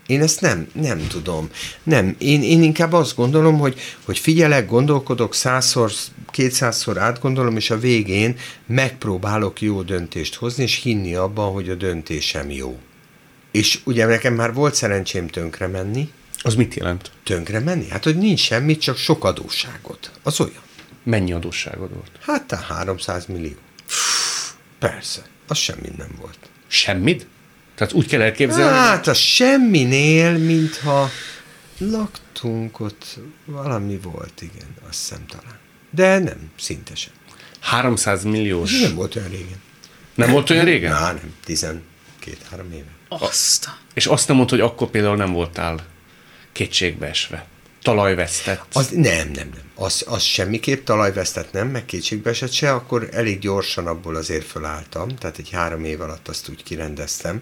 Speaker 3: Én ezt nem, nem tudom. Nem, én, én inkább azt gondolom, hogy, hogy figyelek, gondolkodok, százszor, kétszázszor átgondolom, és a végén megpróbálok jó döntést hozni, és hinni abban, hogy a döntésem jó. És ugye nekem már volt szerencsém tönkre menni,
Speaker 2: Az mit jelent?
Speaker 3: tönkre menni? Hát, hogy nincs semmit, csak sok adósságot. Az olyan.
Speaker 2: Mennyi adósságod volt?
Speaker 3: Hát, te 300 millió. Persze, az semmi nem volt.
Speaker 2: Semmit? Tehát úgy kell elképzelni?
Speaker 3: Hát, a semminél, mintha laktunk ott, valami volt, igen, azt hiszem talán. De nem, szinte sem.
Speaker 2: 300 milliós.
Speaker 3: Ez nem volt olyan régen.
Speaker 2: Nem volt olyan régen?
Speaker 3: Na, nem, 12-3 éve.
Speaker 4: Azt.
Speaker 2: És azt nem mondta, hogy akkor például nem voltál kétségbe esve. Talajvesztett.
Speaker 3: Az, nem, nem, nem. Az, az semmiképp talajvesztett nem, meg kétségbe esett se, akkor elég gyorsan abból azért fölálltam, tehát egy három év alatt azt úgy kirendeztem,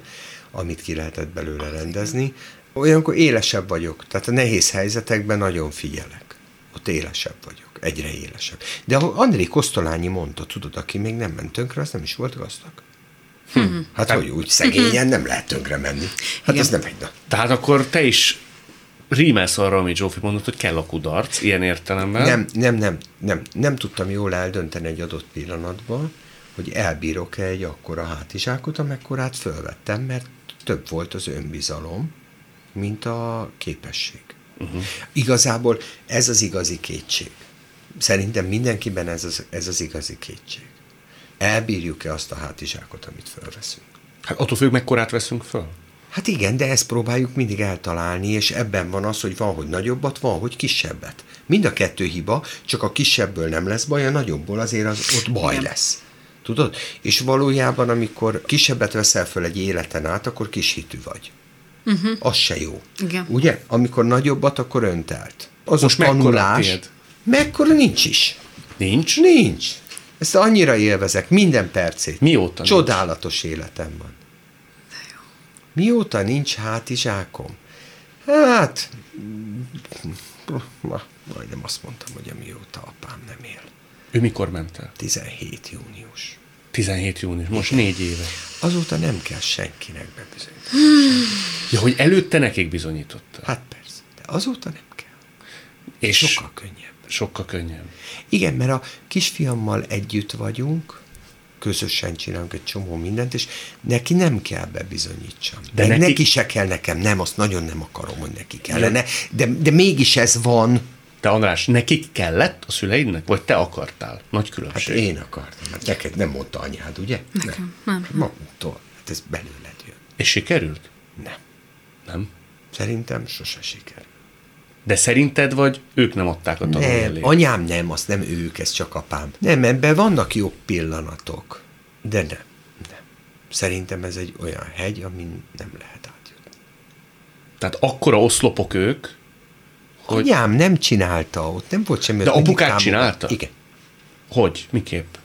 Speaker 3: amit ki lehetett belőle rendezni. Olyankor élesebb vagyok, tehát a nehéz helyzetekben nagyon figyelek. Ott élesebb vagyok, egyre élesebb. De ahogy André Kosztolányi mondta, tudod, aki még nem ment tönkre, az nem is volt gazdag. Hm. Hát, hogy úgy szegényen nem lehet tönkre menni. Hát
Speaker 4: Igen.
Speaker 3: ez nem egy nap.
Speaker 2: Tehát akkor te is rímelsz arra, amit Zsófi mondott, hogy kell a kudarc, ilyen értelemben.
Speaker 3: Nem, nem, nem, nem, nem tudtam jól eldönteni egy adott pillanatban, hogy elbírok-e egy akkora hátizsákot, amekkorát fölvettem, mert több volt az önbizalom, mint a képesség. Uh-huh. Igazából ez az igazi kétség. Szerintem mindenkiben ez az, ez az igazi kétség. Elbírjuk-e azt a hátizsákot, amit fölveszünk?
Speaker 2: Hát attól függ, mekkorát veszünk föl.
Speaker 3: Hát igen, de ezt próbáljuk mindig eltalálni, és ebben van az, hogy van, hogy nagyobbat, van, hogy kisebbet. Mind a kettő hiba, csak a kisebből nem lesz baj, a nagyobbból azért az ott baj
Speaker 4: Igen.
Speaker 3: lesz. Tudod? És valójában, amikor kisebbet veszel föl egy életen át, akkor kis hitű vagy. Uh-huh. Az se jó.
Speaker 4: Igen.
Speaker 3: Ugye? Amikor nagyobbat, akkor öntelt. Az
Speaker 2: Most
Speaker 3: a
Speaker 2: mekkora
Speaker 3: tanulás.
Speaker 2: tiéd?
Speaker 3: Mekkora nincs is.
Speaker 2: Nincs?
Speaker 3: Nincs. Ezt annyira élvezek, minden percét.
Speaker 2: Mióta nincs?
Speaker 3: Csodálatos életem van. Mióta nincs hátizsákom? Hát, ma, majdnem azt mondtam, hogy amióta apám nem él.
Speaker 2: Ő mikor ment el?
Speaker 3: 17 június.
Speaker 2: 17 június, most négy éve.
Speaker 3: Azóta nem kell senkinek bebizonyítani.
Speaker 2: Ja, hogy előtte nekik bizonyította.
Speaker 3: Hát persze, de azóta nem kell.
Speaker 2: És
Speaker 3: Sokkal könnyebb.
Speaker 2: sokkal könnyebb.
Speaker 3: Igen, mert a kisfiammal együtt vagyunk, közösen csinálunk egy csomó mindent, és neki nem kell bebizonyítsam.
Speaker 2: De neki-
Speaker 3: neki... se kell nekem, nem, azt nagyon nem akarom, hogy neki kellene, de, de mégis ez van.
Speaker 2: Te András, nekik kellett a szüleidnek, vagy te akartál? Nagy
Speaker 3: Hát
Speaker 2: különbség.
Speaker 3: én akartam, hát neked nem mondta anyád, ugye?
Speaker 4: Nekem, nem.
Speaker 3: Magtól. Hát ez belőled jön.
Speaker 2: És sikerült?
Speaker 3: Nem.
Speaker 2: Nem.
Speaker 3: Szerintem sose sikerül.
Speaker 2: De szerinted vagy ők nem adták a tanulmány
Speaker 3: Nem,
Speaker 2: elé?
Speaker 3: anyám nem, az nem ők, ez csak apám. Nem, ebben vannak jobb pillanatok, de nem, nem. Szerintem ez egy olyan hegy, amin nem lehet átjutni.
Speaker 2: Tehát akkora oszlopok ők, hogy
Speaker 3: Anyám nem csinálta ott, nem volt semmi.
Speaker 2: De apukát csinálta?
Speaker 3: Igen.
Speaker 2: hogy, miképp?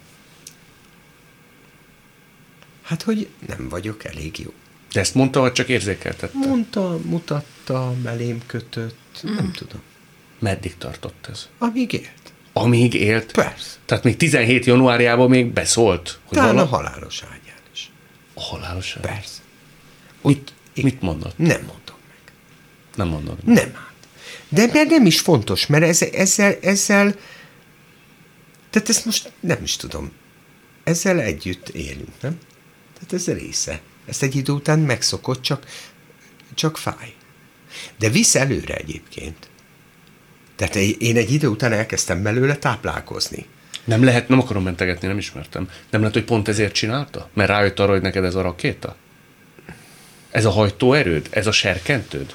Speaker 3: Hát, hogy nem vagyok elég jó.
Speaker 2: De ezt mondta, vagy csak érzékeltette?
Speaker 3: Mondta, mutatta, belém kötött, mm. nem tudom.
Speaker 2: Meddig tartott ez?
Speaker 3: Amíg élt.
Speaker 2: Amíg élt?
Speaker 3: Persze.
Speaker 2: Tehát még 17 januárjában még beszólt?
Speaker 3: Hogy Talán vala... a halálos ágyán is.
Speaker 2: A halálos ágyán?
Speaker 3: Persze.
Speaker 2: Mit, mit mondott?
Speaker 3: Nem mondom meg.
Speaker 2: Nem mondod
Speaker 3: meg. Nem hát. De mert nem is fontos, mert ez, ezzel, ezzel, tehát ezt most nem is tudom, ezzel együtt élünk, nem? Tehát ez része. Ezt egy idő után megszokott, csak, csak fáj. De visz előre egyébként. Tehát én egy idő után elkezdtem belőle táplálkozni.
Speaker 2: Nem lehet, nem akarom mentegetni, nem ismertem. Nem lehet, hogy pont ezért csinálta? Mert rájött arra, hogy neked ez a rakéta? Ez a hajtóerőd? Ez a serkentőd?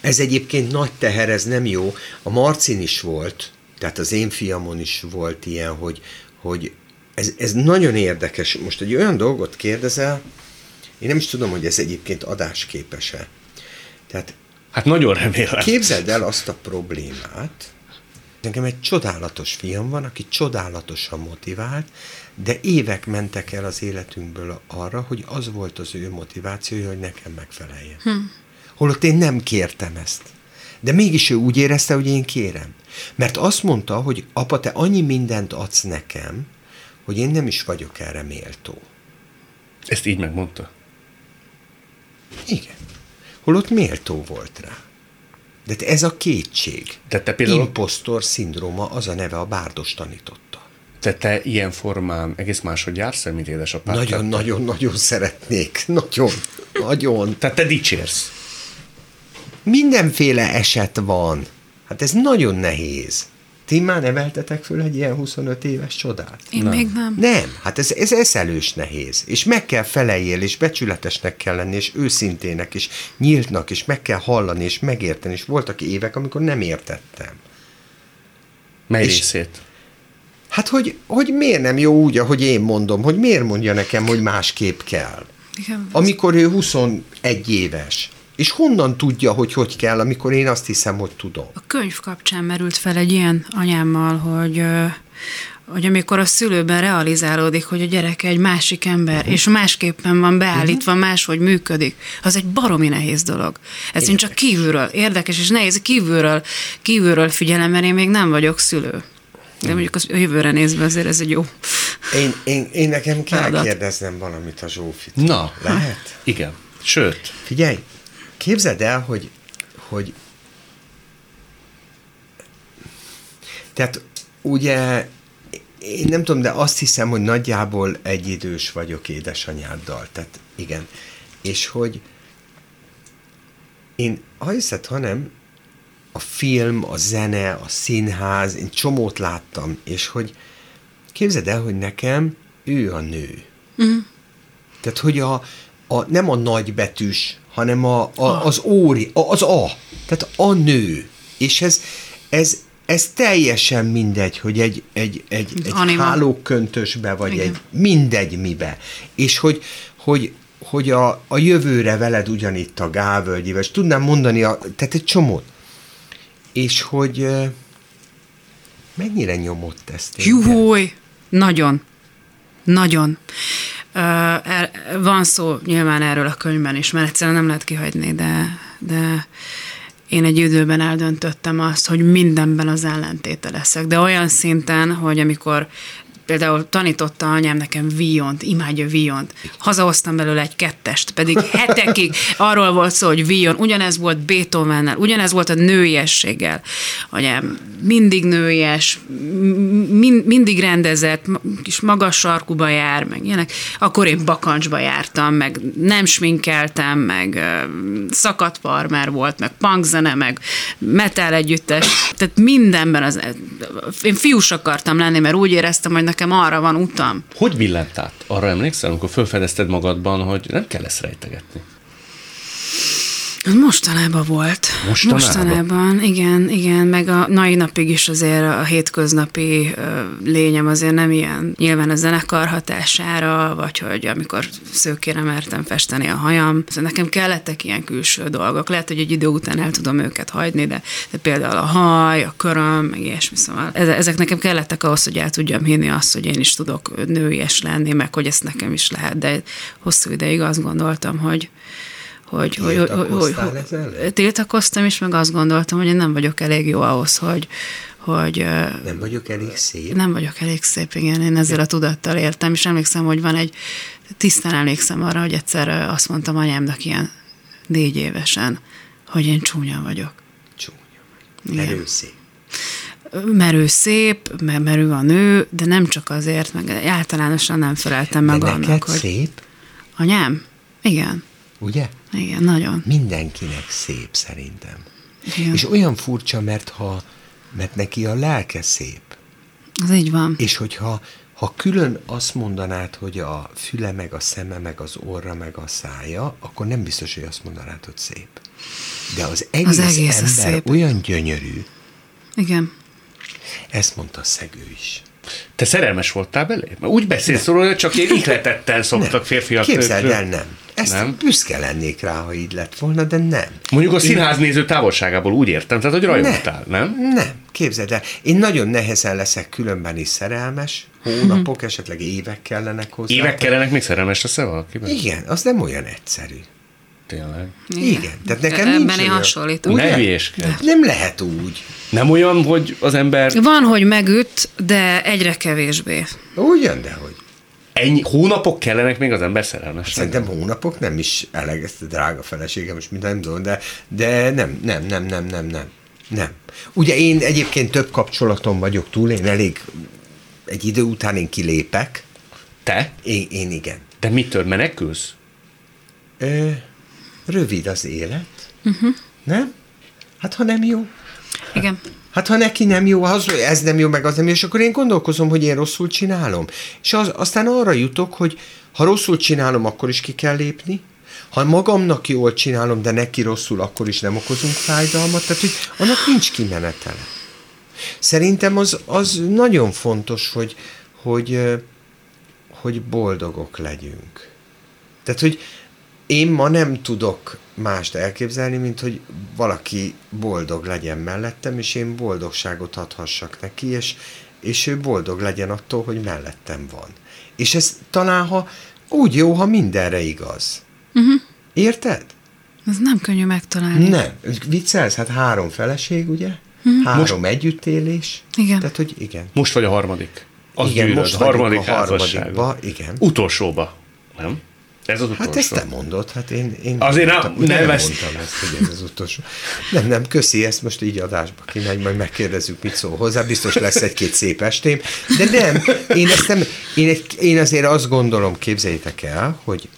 Speaker 3: Ez egyébként nagy teher, ez nem jó. A Marcin is volt, tehát az én fiamon is volt ilyen, hogy, hogy ez, ez nagyon érdekes. Most egy olyan dolgot kérdezel, én nem is tudom, hogy ez egyébként adásképes-e. Tehát
Speaker 2: Hát nagyon remélem.
Speaker 3: Képzeld el azt a problémát, nekem egy csodálatos fiam van, aki csodálatosan motivált, de évek mentek el az életünkből arra, hogy az volt az ő motivációja, hogy nekem megfeleljen. Hm. Holott én nem kértem ezt. De mégis ő úgy érezte, hogy én kérem. Mert azt mondta, hogy apa, te annyi mindent adsz nekem, hogy én nem is vagyok erre méltó.
Speaker 2: Ezt így megmondta?
Speaker 3: Igen holott méltó volt rá. De ez a kétség. De te például... Impostor szindróma, az a neve, a Bárdos tanította.
Speaker 2: Te, te ilyen formán egész máshogy jársz mint édesapád?
Speaker 3: Nagyon-nagyon-nagyon szeretnék. Nagyon, nagyon.
Speaker 2: Tehát te dicsérsz?
Speaker 3: Mindenféle eset van. Hát ez nagyon nehéz. Ti már neveltetek föl egy ilyen 25 éves csodát?
Speaker 4: Én nem. még nem.
Speaker 3: Nem, hát ez, ez eszelős nehéz. És meg kell feleljél, és becsületesnek kell lenni, és őszintének, és nyíltnak, és meg kell hallani, és megérteni. És voltak évek, amikor nem értettem.
Speaker 2: Mely és, részét?
Speaker 3: Hát, hogy, hogy miért nem jó úgy, ahogy én mondom, hogy miért mondja nekem, hogy másképp kell. Igen, amikor ő 21 éves. És honnan tudja, hogy hogy kell, amikor én azt hiszem, hogy tudom?
Speaker 4: A könyv kapcsán merült fel egy ilyen anyámmal, hogy hogy amikor a szülőben realizálódik, hogy a gyereke egy másik ember, uh-huh. és másképpen van beállítva, uh-huh. máshogy működik, az egy baromi nehéz dolog. Ez én csak kívülről, érdekes és nehéz, kívülről, kívülről figyelem, mert én még nem vagyok szülő. De mondjuk az jövőre nézve azért ez egy jó.
Speaker 3: Én, én, én nekem kell feladat. kérdeznem valamit a Zsófit.
Speaker 2: Na,
Speaker 3: lehet?
Speaker 2: Igen. Sőt.
Speaker 3: Figyelj, Képzeld el, hogy, hogy tehát ugye én nem tudom, de azt hiszem, hogy nagyjából egyidős vagyok édesanyáddal. Tehát igen. És hogy én, ha hiszed, hanem a film, a zene, a színház, én csomót láttam, és hogy képzeld el, hogy nekem ő a nő. Mm. Tehát, hogy a, a, nem a nagybetűs hanem a, a, az óri, a, az a, tehát a nő. És ez, ez, ez teljesen mindegy, hogy egy, egy, egy, egy hálóköntösbe, vagy Igen. egy mindegy mibe. És hogy, hogy, hogy a, a jövőre veled ugyanitt a gávölgyivel, és tudnám mondani, a, tehát egy csomót. És hogy mennyire nyomott ezt?
Speaker 4: Juhúj! Nagyon. Nagyon. Van szó nyilván erről a könyvben is, mert egyszerűen nem lehet kihagyni, de, de én egy időben eldöntöttem azt, hogy mindenben az ellentéte leszek. De olyan szinten, hogy amikor például tanította anyám nekem Viont, imádja Viont. Hazahoztam belőle egy kettest, pedig hetekig arról volt szó, hogy Vion, ugyanez volt Beethovennel, ugyanez volt a nőiességgel. Anyám mindig nőies, min, mindig rendezett, kis magas sarkuba jár, meg ilyenek. Akkor én bakancsba jártam, meg nem sminkeltem, meg szakadt farmer volt, meg punkzene, meg metal együttes. Tehát mindenben az... Én fiús akartam lenni, mert úgy éreztem, hogy nekem arra van utam.
Speaker 2: Hogy billent át? Arra emlékszel, amikor felfedezted magadban, hogy nem kell ezt rejtegetni?
Speaker 4: Mostanában volt. Mostanában? Mostanában, igen, igen, meg a mai napig is azért a hétköznapi lényem azért nem ilyen. Nyilván a zenekar hatására, vagy hogy amikor szőkére mertem festeni a hajam. Szóval nekem kellettek ilyen külső dolgok. Lehet, hogy egy idő után el tudom őket hagyni, de, de például a haj, a köröm, meg ilyesmi. Szóval ezek nekem kellettek ahhoz, hogy el tudjam hinni azt, hogy én is tudok nőies lenni, meg hogy ezt nekem is lehet. De hosszú ideig azt gondoltam, hogy hogy, hogy, hogy, hogy, hogy tiltakoztam is, meg azt gondoltam, hogy én nem vagyok elég jó ahhoz, hogy, hogy
Speaker 3: Nem vagyok elég szép.
Speaker 4: nem vagyok elég szép, igen, én ezzel a tudattal éltem, és emlékszem, hogy van egy, tisztán emlékszem arra, hogy egyszer azt mondtam anyámnak ilyen négy évesen, hogy én csúnya vagyok.
Speaker 3: Csúnya.
Speaker 4: Igen.
Speaker 3: Erő szép.
Speaker 4: Merő szép, mert merő a nő, de nem csak azért, meg általánosan nem feleltem meg
Speaker 3: De
Speaker 4: annak,
Speaker 3: neked
Speaker 4: hogy...
Speaker 3: szép,
Speaker 4: Anyám? Igen,
Speaker 3: ugye?
Speaker 4: igen, nagyon.
Speaker 3: Mindenkinek szép szerintem.
Speaker 4: Igen.
Speaker 3: És olyan furcsa, mert ha mert neki a lelke szép.
Speaker 4: Az így van.
Speaker 3: És hogyha ha külön azt mondanád, hogy a füle, meg a szeme, meg az orra, meg a szája, akkor nem biztos, hogy azt mondanád, hogy szép. De az egész,
Speaker 4: Az egész
Speaker 3: ember
Speaker 4: szép.
Speaker 3: olyan gyönyörű,
Speaker 4: Igen.
Speaker 3: ezt mondta Szegő is.
Speaker 2: Te szerelmes voltál belé? Úgy beszélsz róla, hogy csak ilyen ihletettel szoktak férfiak.
Speaker 3: Képzeld el, nem. Ezt
Speaker 2: Nem?
Speaker 3: nem? büszke lennék rá, ha így lett volna, de nem.
Speaker 2: Mondjuk a
Speaker 3: Én-
Speaker 2: színháznéző távolságából úgy értem, tehát hogy rajongtál, nem?
Speaker 3: Nem, képzeld el. Én nagyon nehezen leszek különben is szerelmes. Hónapok, esetleg évek kellenek hozzá.
Speaker 2: Évek kellenek, még szerelmes leszel valakiben?
Speaker 3: Igen, az nem olyan egyszerű.
Speaker 2: Tényleg.
Speaker 3: Igen. Tehát nekem
Speaker 4: Ebben
Speaker 3: nincs
Speaker 4: én
Speaker 3: olyan-
Speaker 4: hasonlítom.
Speaker 3: Ugye?
Speaker 2: Ne hülyéskedj.
Speaker 3: Nem lehet úgy.
Speaker 2: Nem olyan, hogy az ember
Speaker 4: Van, hogy megüt, de egyre kevésbé.
Speaker 3: Ugyan, de hogy.
Speaker 2: ennyi hónapok kellenek még az ember szerelmes.
Speaker 3: Szerintem hónapok nem is elég, ezt a drága feleségem, most minden nem tudom, de, de nem, nem, nem, nem, nem, nem. Nem. Ugye én egyébként több kapcsolatom vagyok túl, én elég egy idő után én kilépek.
Speaker 2: Te?
Speaker 3: Én, én igen.
Speaker 2: De mitől menekülsz?
Speaker 3: Ö, rövid az élet. Uh-huh. Nem? Hát ha nem jó.
Speaker 4: Igen.
Speaker 3: Hát ha neki nem jó, az, ez nem jó, meg az nem jó, és akkor én gondolkozom, hogy én rosszul csinálom. És az, aztán arra jutok, hogy ha rosszul csinálom, akkor is ki kell lépni, ha magamnak jól csinálom, de neki rosszul, akkor is nem okozunk fájdalmat, tehát hogy annak nincs kimenetele. Szerintem az, az nagyon fontos, hogy, hogy, hogy boldogok legyünk. Tehát, hogy én ma nem tudok mást elképzelni, mint hogy valaki boldog legyen mellettem, és én boldogságot adhassak neki, és, és ő boldog legyen attól, hogy mellettem van. És ez talán, ha úgy jó, ha mindenre igaz. Uh-huh. Érted?
Speaker 4: Ez nem könnyű megtalálni.
Speaker 3: Nem. Viccelsz? Hát három feleség, ugye? Uh-huh. Három Most... együttélés.
Speaker 4: Igen.
Speaker 3: Tehát, hogy igen.
Speaker 2: Most vagy a harmadik. Az
Speaker 3: Igen,
Speaker 2: gyűlöd,
Speaker 3: most
Speaker 2: harmadik
Speaker 3: a harmadikba, igen.
Speaker 2: Utolsóba, nem? Ez az utolsó.
Speaker 3: Hát ezt te mondod, hát én, én
Speaker 2: Azért nem-
Speaker 3: mondtam,
Speaker 2: nem
Speaker 3: nem
Speaker 2: ezt-
Speaker 3: mondtam ezt, hogy ez az utolsó. Nem, nem, köszi, ezt most így adásba kimegy, majd megkérdezzük, mit szól hozzá, biztos lesz egy-két szép estém, de nem, én ezt nem, én, egy, én azért azt gondolom, képzeljétek el, hogy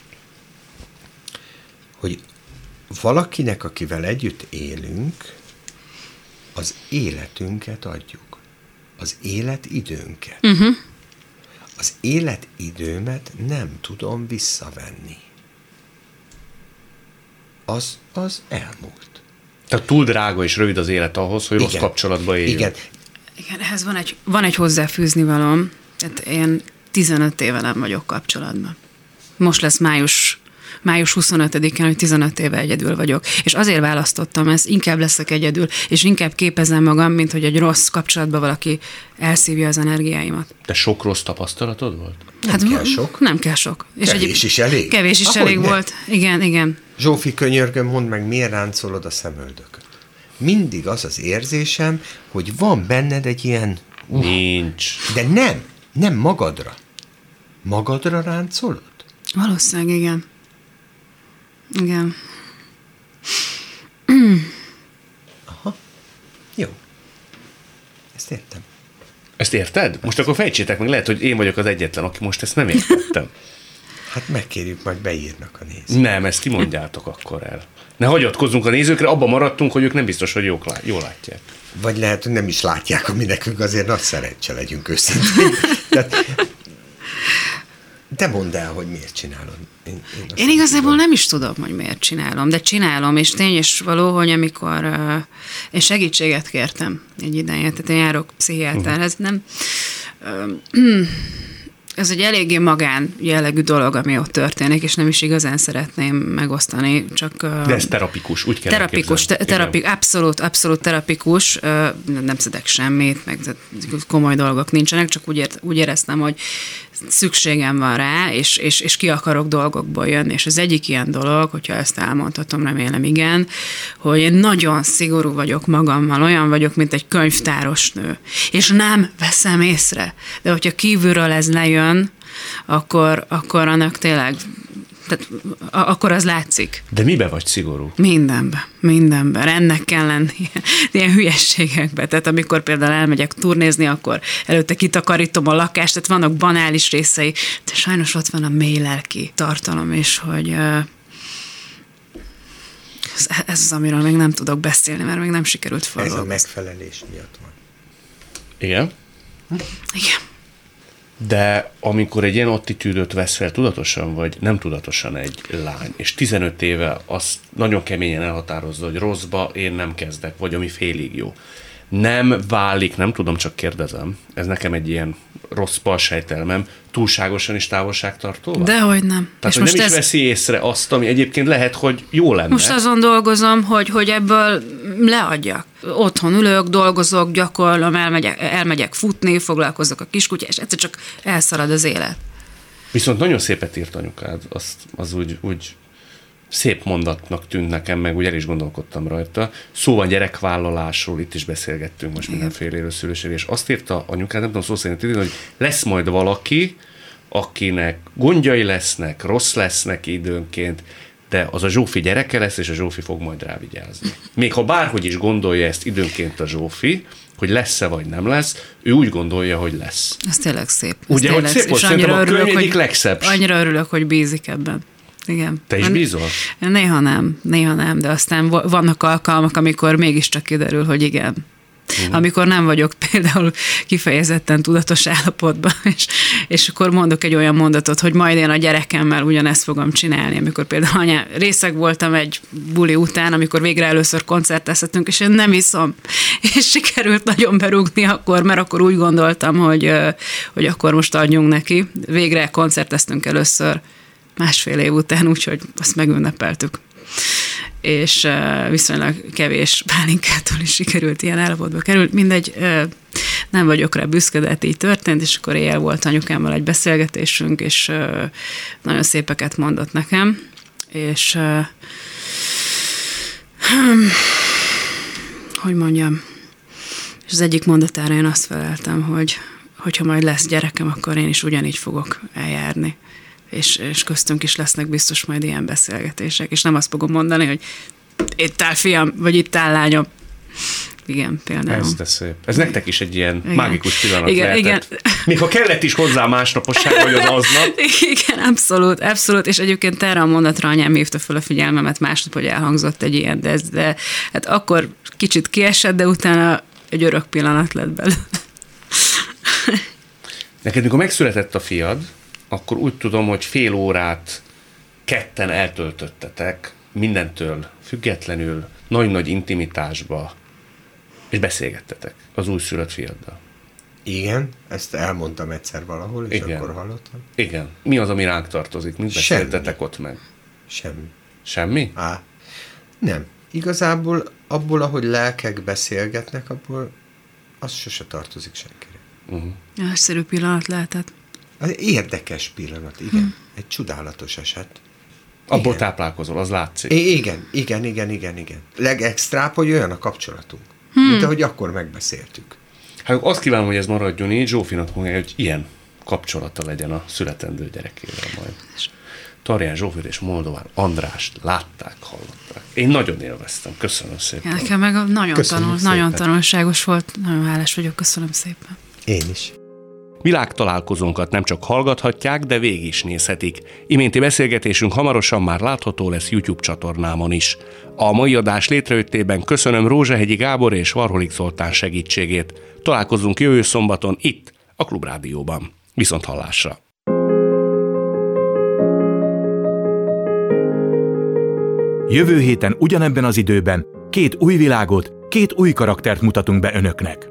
Speaker 3: hogy valakinek, akivel együtt élünk, az életünket adjuk. Az életidőnket. Uh-huh. Az életidőmet nem tudom visszavenni. Az, az elmúlt.
Speaker 2: Tehát túl drága és rövid az élet ahhoz, hogy rossz
Speaker 3: Igen.
Speaker 2: kapcsolatba éljünk.
Speaker 3: Igen.
Speaker 4: Igen, ehhez van egy, van egy hozzáfűzni valom. Tehát én 15 éve nem vagyok kapcsolatban. Most lesz május, május 25-én, hogy 15 éve egyedül vagyok. És azért választottam ezt, inkább leszek egyedül, és inkább képezem magam, mint hogy egy rossz kapcsolatban valaki elszívja az energiáimat.
Speaker 2: De sok rossz tapasztalatod volt?
Speaker 3: Nem kell sok.
Speaker 4: Nem kell sok.
Speaker 3: Kevés is elég.
Speaker 4: Kevés is
Speaker 3: Ahogy
Speaker 4: elég
Speaker 3: ne.
Speaker 4: volt. Igen, igen.
Speaker 3: Zsófi, könyörgöm, mondd meg, miért ráncolod a szemöldököt? Mindig az az érzésem, hogy van benned egy ilyen... Uh,
Speaker 2: Nincs.
Speaker 3: de nem, nem magadra. Magadra ráncolod?
Speaker 4: Valószínűleg igen. Igen.
Speaker 3: Jó. Ezt értem.
Speaker 2: Ezt érted? Most akkor fejtsétek meg, lehet, hogy én vagyok az egyetlen, aki most ezt nem értettem.
Speaker 3: Hát megkérjük, majd beírnak a nézők.
Speaker 2: Nem, ezt ti mondjátok akkor el. Ne hagyatkozzunk a nézőkre, abban maradtunk, hogy ők nem biztos, hogy jók lá- jól látják.
Speaker 3: Vagy lehet, hogy nem is látják, ami nekünk azért nagy szerencse legyünk őszintén. (laughs) Tehát, te mondd el, hogy miért csinálod. Én, én,
Speaker 4: Én igazából
Speaker 3: tudom.
Speaker 4: nem is tudom, hogy miért csinálom, de csinálom, és tény és való, hogy amikor uh, én segítséget kértem egy ideje, tehát én járok pszichiáterhez, nem, uh, (clears throat) ez egy eléggé magán jellegű dolog, ami ott történik, és nem is igazán szeretném megosztani, csak...
Speaker 2: De ez terapikus, úgy kell
Speaker 4: Terapikus, te, terapi, abszolút, abszolút terapikus, nem szedek semmit, meg komoly dolgok nincsenek, csak úgy, ért, úgy éreztem, hogy szükségem van rá, és, és, és ki akarok dolgokból jönni. És az egyik ilyen dolog, hogyha ezt elmondhatom, remélem igen, hogy én nagyon szigorú vagyok magammal, olyan vagyok, mint egy könyvtáros nő. És nem veszem észre. De hogyha kívülről ez lejön, akkor, akkor annak tényleg tehát akkor az látszik.
Speaker 2: De mibe vagy szigorú?
Speaker 4: Mindenben, mindenben. Ennek kell lenni (laughs) ilyen hülyességekbe. Tehát amikor például elmegyek turnézni, akkor előtte kitakarítom a lakást, tehát vannak banális részei, de sajnos ott van a mély lelki tartalom, és hogy ez, ez az, amiről még nem tudok beszélni, mert még nem sikerült fel.
Speaker 3: Ez a megfelelés miatt van.
Speaker 2: Igen?
Speaker 4: Igen.
Speaker 2: De amikor egy ilyen attitűdöt vesz fel tudatosan vagy nem tudatosan egy lány, és 15 éve azt nagyon keményen elhatározza, hogy rosszba én nem kezdek, vagy ami félig jó. Nem válik, nem tudom, csak kérdezem, ez nekem egy ilyen rossz palsejtelmem, túlságosan is távolságtartó?
Speaker 4: Dehogy nem.
Speaker 2: Tehát, és hogy most nem ez... is veszi észre azt, ami egyébként lehet, hogy jó lenne.
Speaker 4: Most azon dolgozom, hogy, hogy ebből leadjak. Otthon ülök, dolgozok, gyakorlom, elmegyek, elmegyek futni, foglalkozok a kiskutyás, és egyszer csak elszalad az élet.
Speaker 2: Viszont nagyon szépet írt anyukád, azt, az úgy, úgy szép mondatnak tűnt nekem, meg úgy el is gondolkodtam rajta. Szó van gyerekvállalásról, itt is beszélgettünk most mindenféle szülőség, és azt írta anyukád, nem tudom szó szerint írni, hogy lesz majd valaki, akinek gondjai lesznek, rossz lesznek időnként, de az a Zsófi gyereke lesz, és a Zsófi fog majd rá vigyázni. Még ha bárhogy is gondolja ezt időnként a Zsófi, hogy lesz-e vagy nem lesz, ő úgy gondolja, hogy lesz.
Speaker 4: Ez tényleg szép.
Speaker 2: Ez Ugye,
Speaker 4: tényleg
Speaker 2: hogy szép, hogy annyira örülök, hogy, legszebb.
Speaker 4: Annyira örülök, hogy bízik ebben. Igen.
Speaker 2: Te is bízol?
Speaker 4: Néha nem, néha nem, de aztán vannak alkalmak, amikor mégiscsak kiderül, hogy igen, Uh-huh. Amikor nem vagyok (laughs) például kifejezetten tudatos állapotban, és, és akkor mondok egy olyan mondatot, hogy majd én a gyerekemmel ugyanezt fogom csinálni. Amikor például anya, részeg voltam egy buli után, amikor végre először koncertezhetünk, és én nem iszom. (laughs) És sikerült nagyon berúgni akkor, mert akkor úgy gondoltam, hogy, hogy akkor most adjunk neki. Végre koncerteztünk először másfél év után, úgyhogy azt megünnepeltük. És viszonylag kevés pálinkától is sikerült ilyen állapotba került. Mindegy, nem vagyok rá büszke, de hát így történt, és akkor éjjel volt anyukámmal egy beszélgetésünk, és nagyon szépeket mondott nekem, és hogy mondjam, és az egyik mondatára én azt feleltem, hogy hogyha majd lesz gyerekem, akkor én is ugyanígy fogok eljárni és, és köztünk is lesznek biztos majd ilyen beszélgetések, és nem azt fogom mondani, hogy itt áll fiam, vagy itt áll lányom. Igen, például.
Speaker 2: Ez de szép. Ez nektek is egy ilyen igen. mágikus pillanat
Speaker 4: igen,
Speaker 2: lehetett. Igen. Még ha kellett is hozzá másnaposság, vagy az aznap. (laughs)
Speaker 4: Igen, abszolút, abszolút, és egyébként erre a mondatra anyám hívta fel a figyelmemet másnap, hogy elhangzott egy ilyen, de, ez, de hát akkor kicsit kiesett, de utána egy örök pillanat lett belőle.
Speaker 2: Neked, mikor megszületett a fiad, akkor úgy tudom, hogy fél órát ketten eltöltöttetek mindentől függetlenül, nagy-nagy intimitásba, és beszélgettetek az újszülött fiaddal.
Speaker 3: Igen, ezt elmondtam egyszer valahol, és Igen. akkor hallottam.
Speaker 2: Igen. Mi az, ami ránk tartozik? Mit beszéltetek ott meg?
Speaker 3: Semmi.
Speaker 2: Semmi?
Speaker 3: Á, nem. Igazából abból, ahogy lelkek beszélgetnek, abból az sose tartozik senkire.
Speaker 4: Uh-huh. Nagyszerű pillanat lehetett.
Speaker 3: Az érdekes pillanat, igen. Hm. Egy csodálatos eset.
Speaker 2: Abból igen. táplálkozol, az látszik.
Speaker 3: I- igen, igen, igen, igen, igen. Legextrább, hogy olyan a kapcsolatunk, hmm. mint ahogy akkor megbeszéltük.
Speaker 2: Hát azt kívánom, hogy ez maradjon így, Zsófinak mondja, hogy ilyen kapcsolata legyen a születendő gyerekével majd. Tarján Zsófit és Moldován Andrást látták, hallották. Én nagyon élveztem. Köszönöm szépen.
Speaker 4: Nekem meg nagyon, tanul, nagyon tanulságos volt. Nagyon hálás vagyok. Köszönöm szépen.
Speaker 3: Én is.
Speaker 2: Világtalálkozónkat nem csak hallgathatják, de végig is nézhetik. Iménti beszélgetésünk hamarosan már látható lesz YouTube csatornámon is. A mai adás létrejöttében köszönöm Rózsahegyi Gábor és Varholik Zoltán segítségét. Találkozunk jövő szombaton itt, a Klubrádióban. Viszont hallásra!
Speaker 1: Jövő héten ugyanebben az időben két új világot, két új karaktert mutatunk be önöknek.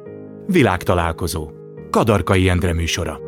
Speaker 1: Világtalálkozó. Kadarkai Endre műsora.